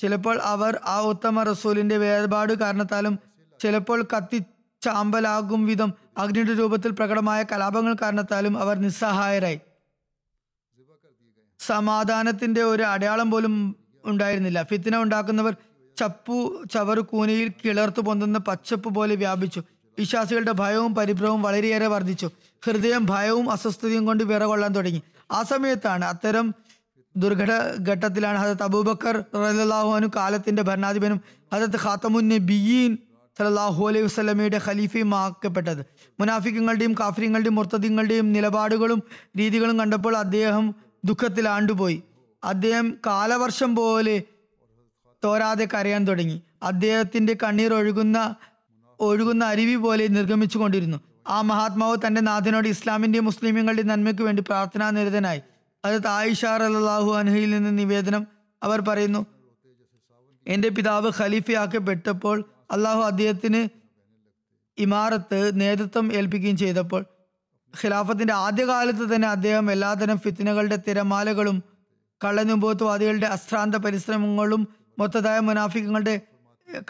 ചിലപ്പോൾ അവർ ആ ഉത്തമ റസൂലിന്റെ വേർപാട് കാരണത്താലും ചിലപ്പോൾ കത്തി ചാമ്പലാകും വിധം അഗ്നിയുടെ രൂപത്തിൽ പ്രകടമായ കലാപങ്ങൾ കാരണത്താലും അവർ നിസ്സഹായരായി. സമാധാനത്തിന്റെ ഒരു അടയാളം പോലും ഉണ്ടായിരുന്നില്ല. ഫിത്തിന ഉണ്ടാക്കുന്നവർ ചപ്പു ചവറു കൂനയിൽ കിളർത്തു പൊന്തുന്ന പച്ചപ്പ് പോലെ വ്യാപിച്ചു. വിശ്വാസികളുടെ ഭയവും പരിഭ്രവും വളരെയേറെ വർദ്ധിച്ചു. ഹൃദയം ഭയവും അസ്വസ്ഥതയും കൊണ്ട് വിറകൊള്ളാൻ തുടങ്ങി. ആ സമയത്താണ് അത്തരം ദുർഘട ഘട്ടത്തിലാണ് ഹജത് അബൂബക്കർ റലാഹുനു കാലത്തിന്റെ ഭരണാധിപനും ഹജത് ഖാത്തമുൻ നബിയീൻ സലാഹു അലൈഹി വസല്ലമയുടെ ഖലീഫയും ആക്കപ്പെട്ടത്. മുനാഫിക്കങ്ങളുടെയും കാഫര്യങ്ങളുടെയും മുർത്തദിങ്ങളുടെയും നിലപാടുകളും രീതികളും കണ്ടപ്പോൾ അദ്ദേഹം ദുഃഖത്തിൽ ആണ്ടുപോയി. അദ്ദേഹം കാലവർഷം പോലെ തോരാതെ കരയാൻ തുടങ്ങി. അദ്ദേഹത്തിന്റെ കണ്ണീർ ഒഴുകുന്ന ഒഴുകുന്ന അരുവി പോലെ നിർഗമിച്ചു കൊണ്ടിരുന്നു ആ മഹാത്മാവ് തന്റെ നാഥനോട് ഇസ്ലാമിന്റെയും മുസ്ലിമുകളുടെ നന്മയ്ക്ക് വേണ്ടി പ്രാർത്ഥനാ നിരതനായി. അത് ആയിഷാർ അല്ലാഹു അൻഹയിൽ നിന്ന് നിവേദനം അവർ പറയുന്നു എന്റെ പിതാവ് ഖലീഫയാക്കപ്പെട്ടപ്പോൾ അള്ളാഹു അദ്ദേഹത്തിന് ഇമാറത്ത് നേതൃത്വം ഏൽപ്പിക്കുകയും ചെയ്തപ്പോൾ ഖിലാഫത്തിന്റെ ആദ്യകാലത്ത് തന്നെ അദ്ദേഹം എല്ലാതരം ഫിത്തിനകളുടെ തിരമാലകളും കള്ളനുഭവത്വവാദികളുടെ അശ്രാന്ത പരിശ്രമങ്ങളും മൊത്തതായ മുനാഫിക്കങ്ങളുടെ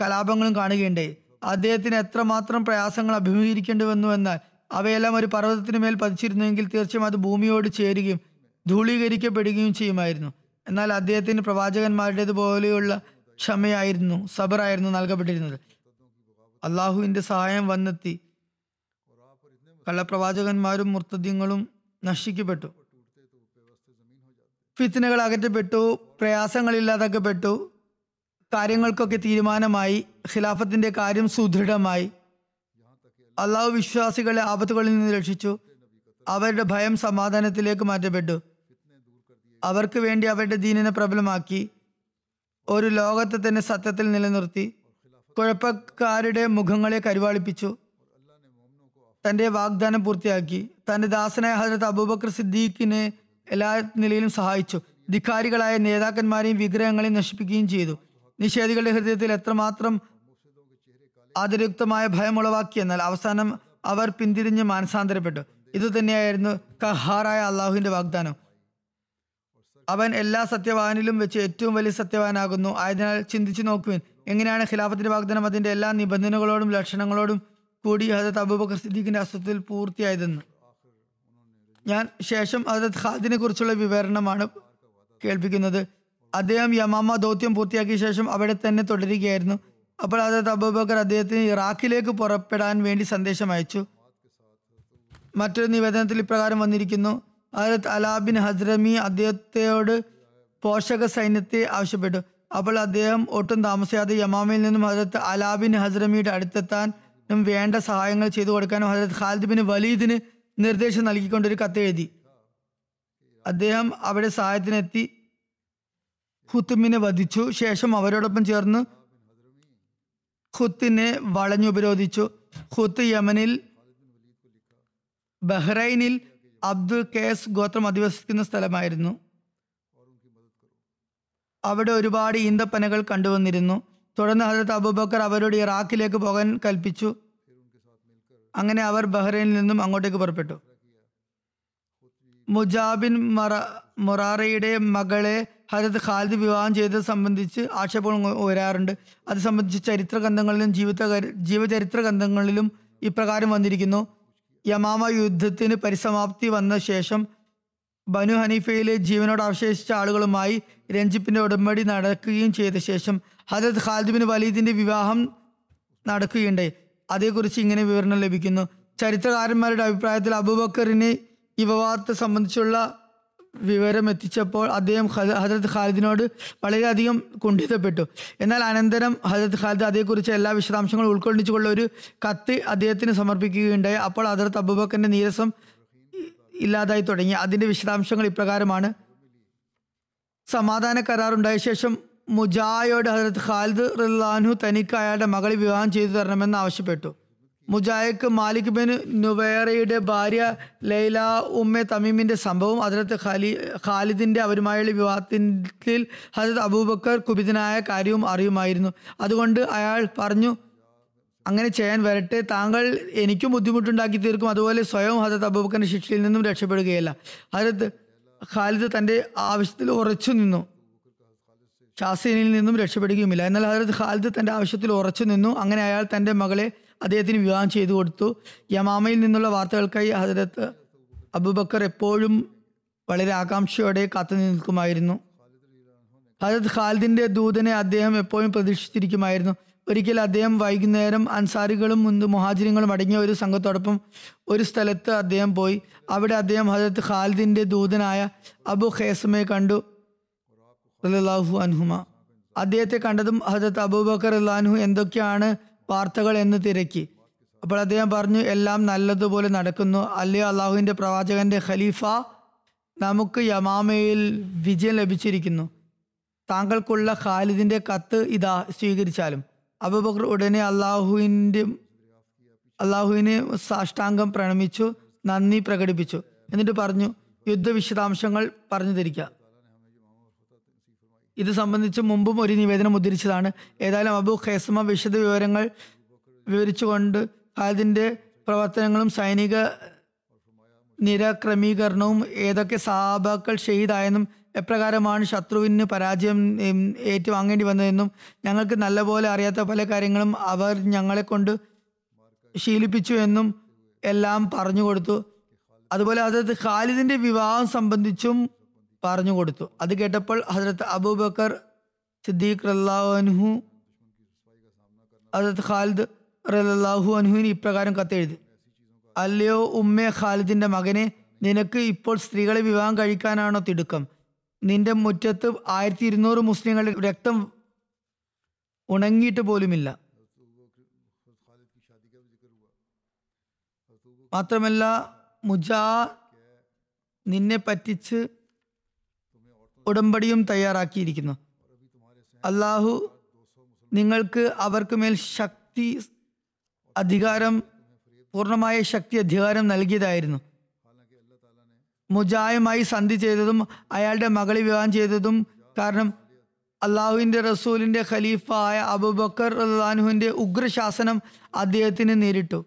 കലാപങ്ങളും കാണുകയുണ്ടായി. അദ്ദേഹത്തിന് എത്രമാത്രം പ്രയാസങ്ങൾ അഭിമുഖീകരിക്കേണ്ടി വന്നു എന്നാൽ അവയെല്ലാം ഒരു പർവതത്തിന് മേൽ പതിച്ചിരുന്നുവെങ്കിൽ തീർച്ചയായും അത് ഭൂമിയോട് ചേരുകയും ധൂളീകരിക്കപ്പെടുകയും ചെയ്യുമായിരുന്നു. എന്നാൽ അദ്ദേഹത്തിന് പ്രവാചകന്മാരുടേതുപോലെയുള്ള ക്ഷമയായിരുന്നു സബറായിരുന്നു നൽകപ്പെട്ടിരുന്നത്. അള്ളാഹുവിന്റെ സഹായം വന്നെത്തി. കള്ളപ്രവാചകന്മാരും മുർത്തദ്യങ്ങളും നശിക്കപ്പെട്ടു. ഫിത്തിനകൾ അകറ്റപ്പെട്ടു പ്രയാസങ്ങൾ ഇല്ലാതാക്കപ്പെട്ടു കാര്യങ്ങൾക്കൊക്കെ തീരുമാനമായി ഖിലാഫത്തിന്റെ കാര്യം സുദൃഢമായി. അള്ളാഹു വിശ്വാസികളെ ആപത്തുകളിൽ നിന്ന് രക്ഷിച്ചു. അവരുടെ ഭയം സമാധാനത്തിലേക്ക് മാറ്റപ്പെട്ടു. അവർക്ക് വേണ്ടി അവരുടെ ദീനിനെ പ്രബലമാക്കി. ഒരു ലോകത്തെ തന്നെ സത്യത്തിൽ നിലനിർത്തി. കുഴപ്പക്കാരുടെ മുഖങ്ങളെ കരുവാളിപ്പിച്ചു. തന്റെ വാഗ്ദാനം പൂർത്തിയാക്കി. തന്റെ ദാസനായ ഹജരത് അബൂബക്കർ സിദ്ദീഖിനെ എല്ലാ നിലയിലും സഹായിച്ചു. ധിക്കാരികളായ നേതാക്കന്മാരെയും വിഗ്രഹങ്ങളെയും നശിപ്പിക്കുകയും ചെയ്തു. നിഷേധികളുടെ ഹൃദയത്തിൽ എത്രമാത്രം അതിരുക്തമായ ഭയം ഉളവാക്കി എന്നാൽ അവസാനം അവർ പിന്തിരിഞ്ഞ് മാനസാന്തരപ്പെട്ടു. ഇതുതന്നെയായിരുന്നു കഹാറായ അള്ളാഹുവിന്റെ വാഗ്ദാനം. അവൻ എല്ലാ സത്യവാനിലും വെച്ച് ഏറ്റവും വലിയ സത്യവാനാകുന്നു. ആയതിനാൽ ചിന്തിച്ചു നോക്കുവിൻ. എങ്ങനെയാണ് ഖിലാഫത്തിന്റെ വാഗ്ദാനം? അതിന്റെ എല്ലാ നിബന്ധനകളോടും ലക്ഷണങ്ങളോടും കൂടി ഹജത് അബൂബക്കർ സിദ്ദീഖിന്റെ അസ്വത്തിൽ പൂർത്തിയായതെന്ന്. ഞാൻ ശേഷം ഹജത് ഖാദിനെ കുറിച്ചുള്ള വിവരണമാണ് കേൾപ്പിക്കുന്നത്. അദ്ദേഹം യമാമ ദൗത്യം പൂർത്തിയാക്കിയ ശേഷം അവിടെ തന്നെ തുടരുകയായിരുന്നു. അപ്പോൾ അതത് അബൂബക്കർ അദ്ദേഹത്തിന് ഇറാഖിലേക്ക് പുറപ്പെടാൻ വേണ്ടി സന്ദേശം അയച്ചു. മറ്റൊരു നിവേദനത്തിൽ ഇപ്രകാരം വന്നിരിക്കുന്നു. ഹജരത് അലാബിൻ ഹസ്രമി അദ്ദേഹത്തോട് പോഷക സൈന്യത്തെ ആവശ്യപ്പെട്ടു. അപ്പോൾ അദ്ദേഹം ഒട്ടും താമസിയാതെ യമാമയിൽ നിന്നും ഹജരത്ത് അലാബിൻ ഹസ്രമിയുടെ അടുത്തെത്താനും വേണ്ട സഹായങ്ങൾ ചെയ്തു കൊടുക്കാനും ഹജരത് ഖാലിദ് ബിൻ വലീദിന് നിർദ്ദേശം നൽകിക്കൊണ്ടൊരു കത്ത് എഴുതി അദ്ദേഹം അവിടെ സഹായത്തിനെത്തി. ഹുത്തുമിനെ വധിച്ചു. ശേഷം അവരോടൊപ്പം ചേർന്ന് ഖുത്തിനെ വളഞ്ഞുപരോധിച്ചു. ഖുത്ത് യമനിൽ ബഹ്റൈനിൽ അബ്ദുൽ കേസ് ഗോത്രം അധിവസിക്കുന്ന സ്ഥലമായിരുന്നു. അവിടെ ഒരുപാട് ഈന്തപ്പനകൾ കണ്ടുവന്നിരുന്നു. തുടർന്ന് ഹജരത് അബൂബക്കർ അവരോട് ഇറാഖിലേക്ക് പോകാൻ കൽപ്പിച്ചു. അങ്ങനെ അവർ ബഹ്റൈനിൽ നിന്നും അങ്ങോട്ടേക്ക് പുറപ്പെട്ടു. മുജാബിൻ മറ മൊറാറയുടെ മകളെ ഹജരത് ഖാലിദ് വിവാഹം ചെയ്തത് സംബന്ധിച്ച് ആക്ഷേപങ്ങൾ വരാറുണ്ട് അത് സംബന്ധിച്ച് ചരിത്ര ഗ്രന്ഥങ്ങളിലും ജീവിത ജീവചരിത്ര ഗ്രന്ഥങ്ങളിലും ഇപ്രകാരം വന്നിരിക്കുന്നു. യമാമ യുദ്ധത്തിന് പരിസമാപ്തി വന്ന ശേഷം ബനു ഹനീഫയിലെ ജീവനോട് അവശേഷിച്ച ആളുകളുമായി രഞ്ജിപ്പിന്റെ ഉടമ്പടി നടക്കുകയും ചെയ്ത ശേഷം ഹജരത് ഖാലിദ് ബിൻ വലീദിന്റെ വിവാഹം നടക്കുകയുണ്ടായി. അതേക്കുറിച്ച് ഇങ്ങനെ വിവരണം ലഭിക്കുന്നു. ചരിത്രകാരന്മാരുടെ അഭിപ്രായത്തിൽ അബൂബക്കറിനെ ഈ വിവാഹത്തെ സംബന്ധിച്ചുള്ള വിവരം എത്തിച്ചപ്പോൾ അദ്ദേഹം ഹജ- ഹജരത് ഖാലിദിനോട് വളരെയധികം കുണ്ഠിതപ്പെട്ടു. എന്നാൽ അനന്തരം ഹജരത് ഖാലിദ് അതേക്കുറിച്ച് എല്ലാ വിശദാംശങ്ങളും ഉൾക്കൊള്ളിച്ചുകൊണ്ട് ഒരു കത്ത് അദ്ദേഹത്തിന് സമർപ്പിക്കുകയുണ്ടായി. അപ്പോൾ ഹജരത് അബൂബക്കറിന്റെ നീരസം ഇല്ലാതായി തുടങ്ങി. അതിന്റെ വിശദാംശങ്ങൾ ഇപ്രകാരമാണ്. സമാധാന കരാറുണ്ടായ ശേഷം മുജായോട് ഹജരത് ഖാലിദ് റഹ്ലാൻഹു തനിക്ക് അയാളുടെ മകളെ വിവാഹം ചെയ്തു തരണമെന്ന് ആവശ്യപ്പെട്ടു. മുജായക്ക് മാലിക് ബിൻ നുവേറയുടെ ഭാര്യ ലൈല ഉമ്മ തമീമിന്റെ സംഭവം. ഹജരത്ത് ഖാലി ഖാലിദിന്റെ അവരുമായുള്ള വിവാഹത്തിൽ ഹജരത് അബൂബക്കർ കുപിതനായ കാര്യവും അറിയുമായിരുന്നു. അതുകൊണ്ട് അയാൾ പറഞ്ഞു അങ്ങനെ ചെയ്യാൻ വരട്ടെ. താങ്കൾ എനിക്കും ബുദ്ധിമുട്ടുണ്ടാക്കി തീർക്കും. അതുപോലെ സ്വയം ഹജരത് അബൂബക്കറിന്റെ ശിക്ഷയിൽ നിന്നും രക്ഷപ്പെടുകയില്ല. ഹജത് ഖാലിദ് തന്റെ ആവശ്യത്തിൽ ഉറച്ചു നിന്നു. ഷാസീനിൽ നിന്നും രക്ഷപ്പെടുകയുമില്ല. എന്നാൽ ഹജരത് ഖാലിദ് തന്റെ ആവശ്യത്തിൽ ഉറച്ചു നിന്നു. അങ്ങനെ അയാൾ തന്റെ മകളെ അദ്ദേഹത്തിന് വിവാഹം ചെയ്തു കൊടുത്തു. യമാമയിൽ നിന്നുള്ള വാർത്തകൾക്കായി ഹജരത്ത് അബുബക്കർ എപ്പോഴും വളരെ ആകാംക്ഷയോടെ കാത്തു നിൽക്കുമായിരുന്നു. ഹജരത് ഖാലിദിന്റെ ദൂതനെ അദ്ദേഹം എപ്പോഴും പ്രതീക്ഷിച്ചിരിക്കുമായിരുന്നു. ഒരിക്കൽ അദ്ദേഹം വൈകുന്നേരം അൻസാരികളും മുൻപ് മുഹാജിരിങ്ങളും അടങ്ങിയ ഒരു സംഘത്തോടൊപ്പം ഒരു സ്ഥലത്ത് അദ്ദേഹം പോയി. അവിടെ അദ്ദേഹം ഹജരത്ത് ഖാലിദിന്റെ ദൂതനായ അബു ഖേസമെ കണ്ടു. അള്ളാഹു അൻഹുമ. അദ്ദേഹത്തെ കണ്ടതും ഹജരത്ത് അബൂബക്കർ അള്ളാഹു എന്തൊക്കെയാണ് വാർത്തകൾ എന്ന് തിരക്കി. അപ്പോൾ അദ്ദേഹം പറഞ്ഞു എല്ലാം നല്ലതുപോലെ നടക്കുന്നു. അല്ലയോ അള്ളാഹുവിന്റെ പ്രവാചകന്റെ ഖലീഫ? നമുക്ക് യമാമയിൽ വിജയം ലഭിച്ചിരിക്കുന്നു. താങ്കൾക്കുള്ള ഖാലിദിന്റെ കത്ത് ഇതാ സ്വീകരിച്ചാലും. അബുബക്കർ ഉടനെ അള്ളാഹുവിന്റെ അള്ളാഹുവിനെ സാഷ്ടാംഗം പ്രണമിച്ചു നന്ദി പ്രകടിപ്പിച്ചു. എന്നിട്ട് പറഞ്ഞു യുദ്ധ വിശദാംശങ്ങൾ പറഞ്ഞു ധരിക്കുക ഇത് സംബന്ധിച്ച് മുമ്പും ഒരു നിവേദനം ഉദ്ധരിച്ചതാണ്. ഏതായാലും അബു ഖൈസമ വിശദ വിവരങ്ങൾ വിവരിച്ചുകൊണ്ട് ഖാലിദിന്റെ പ്രവർത്തനങ്ങളും സൈനിക നിരക്രമീകരണവും ഏതൊക്കെ സഹാബാക്കൾ ചെയ്തായെന്നും എപ്രകാരമാണ് ശത്രുവിന് പരാജയം ഏറ്റുവാങ്ങേണ്ടി വന്നതെന്നും ഞങ്ങൾക്ക് നല്ലപോലെ അറിയാത്ത പല കാര്യങ്ങളും അവർ ഞങ്ങളെ കൊണ്ട് ശീലിപ്പിച്ചു എന്നും എല്ലാം പറഞ്ഞു കൊടുത്തു. അതുപോലെ അതായത് ഖാലിദിന്റെ വിവാഹം സംബന്ധിച്ചും പറഞ്ഞു കൊടുത്തു. അത് കേട്ടപ്പോൾ ഹസരത്ത് അബൂബക്കർ സിദ്ദീഖ് റല്ലാഹു ഹസരത്ത് ഖാലിദ് റല്ലാഹു അനുഹുവിന് ഇപ്രകാരം കത്തെഴുതി. അല്ലയോ ഉമ്മേ ഖാലിദിന്റെ മകനെ നിനക്ക് ഇപ്പോൾ സ്ത്രീകളെ വിവാഹം കഴിക്കാനാണോ തിടുക്കം? നിന്റെ മുറ്റത്ത് ആയിരത്തി ഇരുന്നൂറ് മുസ്ലിങ്ങളുടെ രക്തം ഉണങ്ങിയിട്ട് പോലുമില്ല. മാത്രമല്ല മുജാ നിന്നെ പറ്റിച്ച് ഉടമ്പടിയും തയ്യാറാക്കിയിരിക്കുന്നു. അള്ളാഹു നിങ്ങൾക്ക് അവർക്ക് മേൽ ശക്തി അധികാരം പൂർണമായ ശക്തി അധികാരം നൽകിയതായിരുന്നു. മുജായുമായി സന്ധി ചെയ്തതും അയാളുടെ മകളെ വിവാഹം ചെയ്തതും കാരണം അള്ളാഹുവിന്റെ റസൂലിന്റെ ഖലീഫ ആയ അബുബക്കർ അള്ളാഹുവിന്റെ ഉഗ്രശാസനം അദ്ദേഹത്തിന് നേരിട്ടു.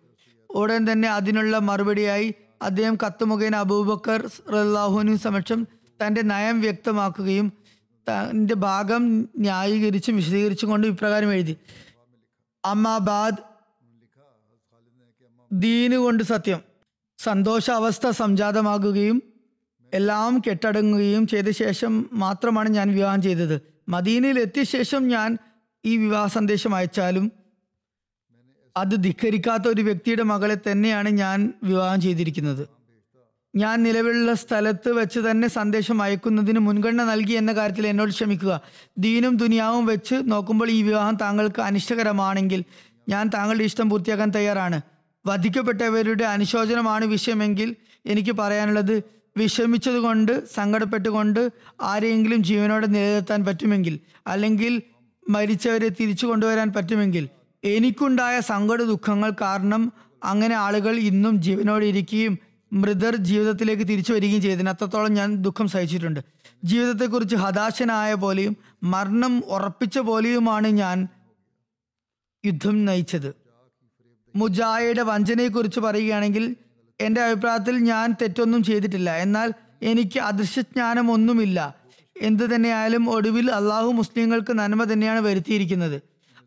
ഉടൻ തന്നെ അതിനുള്ള മറുപടിയായി അദ്ദേഹം കത്ത് മുഖേന അബൂബക്കർ റഹ്ലാഹുവിനു സമക്ഷം തന്റെ നയം വ്യക്തമാക്കുകയും തന്റെ ഭാഗം ന്യായീകരിച്ചും വിശദീകരിച്ചും കൊണ്ട് ഇപ്രകാരം എഴുതി. അമ്മാബാദ് ദീന് കൊണ്ട് സത്യം. സന്തോഷാവസ്ഥ സംജാതമാകുകയും എല്ലാം കെട്ടടങ്ങുകയും ചെയ്ത ശേഷം മാത്രമാണ് ഞാൻ വിവാഹം ചെയ്തത്. മദീനയിൽ എത്തിയ ശേഷം ഞാൻ ഈ വിവാഹ സന്ദേശം അയച്ചാലും അത് ധിക്കരിക്കാത്ത ഒരു വ്യക്തിയുടെ മകളെ തന്നെയാണ് ഞാൻ വിവാഹം ചെയ്തിരിക്കുന്നത്. ഞാൻ നിലവിലുള്ള സ്ഥലത്ത് വെച്ച് തന്നെ സന്ദേശം അയക്കുന്നതിന് മുൻഗണന നൽകി എന്ന കാര്യത്തിൽ എന്നോട് ക്ഷമിക്കുക. ദീനും ദുനിയാവും വെച്ച് നോക്കുമ്പോൾ ഈ വിവാഹം താങ്കൾക്ക് അനിഷ്ടകരമാണെങ്കിൽ ഞാൻ താങ്കളുടെ ഇഷ്ടം പൂർത്തിയാക്കാൻ തയ്യാറാണ്. വധിക്കപ്പെട്ടവരുടെ അനുശോചനമാണ് വിഷയമെങ്കിൽ എനിക്ക് പറയാനുള്ളത് വിഷമിച്ചതുകൊണ്ട് സങ്കടപ്പെട്ടുകൊണ്ട് ആരെയെങ്കിലും ജീവനോടെ നിലനിർത്താൻ പറ്റുമെങ്കിൽ അല്ലെങ്കിൽ മരിച്ചവരെ തിരിച്ചു കൊണ്ടുവരാൻ പറ്റുമെങ്കിൽ എനിക്കുണ്ടായ സങ്കട ദുഃഖങ്ങൾ കാരണം അങ്ങനെ ആളുകൾ ഇന്നും ജീവനോടെ ഇരിക്കുകയും മൃതർ ജീവിതത്തിലേക്ക് തിരിച്ചു വരികയും ചെയ്തതിന് അത്രത്തോളം ഞാൻ ദുഃഖം സഹിച്ചിട്ടുണ്ട്. ജീവിതത്തെക്കുറിച്ച് ഹതാശനായ പോലെയും മരണം ഉറപ്പിച്ച പോലെയുമാണ് ഞാൻ യുദ്ധം നയിച്ചത്. മുജായയുടെ വഞ്ചനയെക്കുറിച്ച് പറയുകയാണെങ്കിൽ എന്റെ അഭിപ്രായത്തിൽ ഞാൻ തെറ്റൊന്നും ചെയ്തിട്ടില്ല. എന്നാൽ എനിക്ക് അദൃശ്യജ്ഞാനം ഒന്നുമില്ല എന്തു തന്നെയായാലും ഒടുവിൽ അള്ളാഹു മുസ്ലിങ്ങൾക്ക് നന്മ തന്നെയാണ് വരുത്തിയിരിക്കുന്നത്.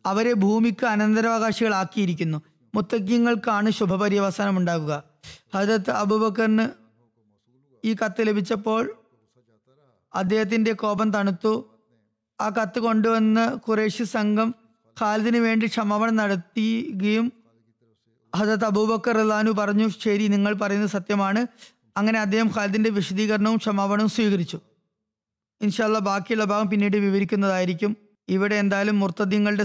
അവരെ ഭൂമിക്ക് അനന്തരാവകാശികളാക്കിയിരിക്കുന്നു. മുത്തക്കിങ്ങൾക്കാണ് ശുഭപര്യവസാനം ഉണ്ടാകുക ഹജരത്ത് അബൂബക്കറിന് ഈ കത്ത് ലഭിച്ചപ്പോൾ അദ്ദേഹത്തിന്റെ കോപം തണുത്തു. ആ കത്ത് കൊണ്ടുവന്ന ഖുറേഷി സംഘം ഖാലിദിന് വേണ്ടി ക്ഷമാപണം നടത്തുകയും ഹജത് അബൂബക്കർ റഹ്ലാനു പറഞ്ഞു ശരി നിങ്ങൾ പറയുന്നത് സത്യമാണ്. അങ്ങനെ അദ്ദേഹം ഖാലിദിന്റെ വിശദീകരണവും ക്ഷമാപണവും സ്വീകരിച്ചു. ഇൻഷാല്ല ബാക്കിയുള്ള ഭാഗം പിന്നീട് വിവരിക്കുന്നതായിരിക്കും. ഇവിടെ എന്തായാലും മുർത്തദ്യങ്ങളുടെ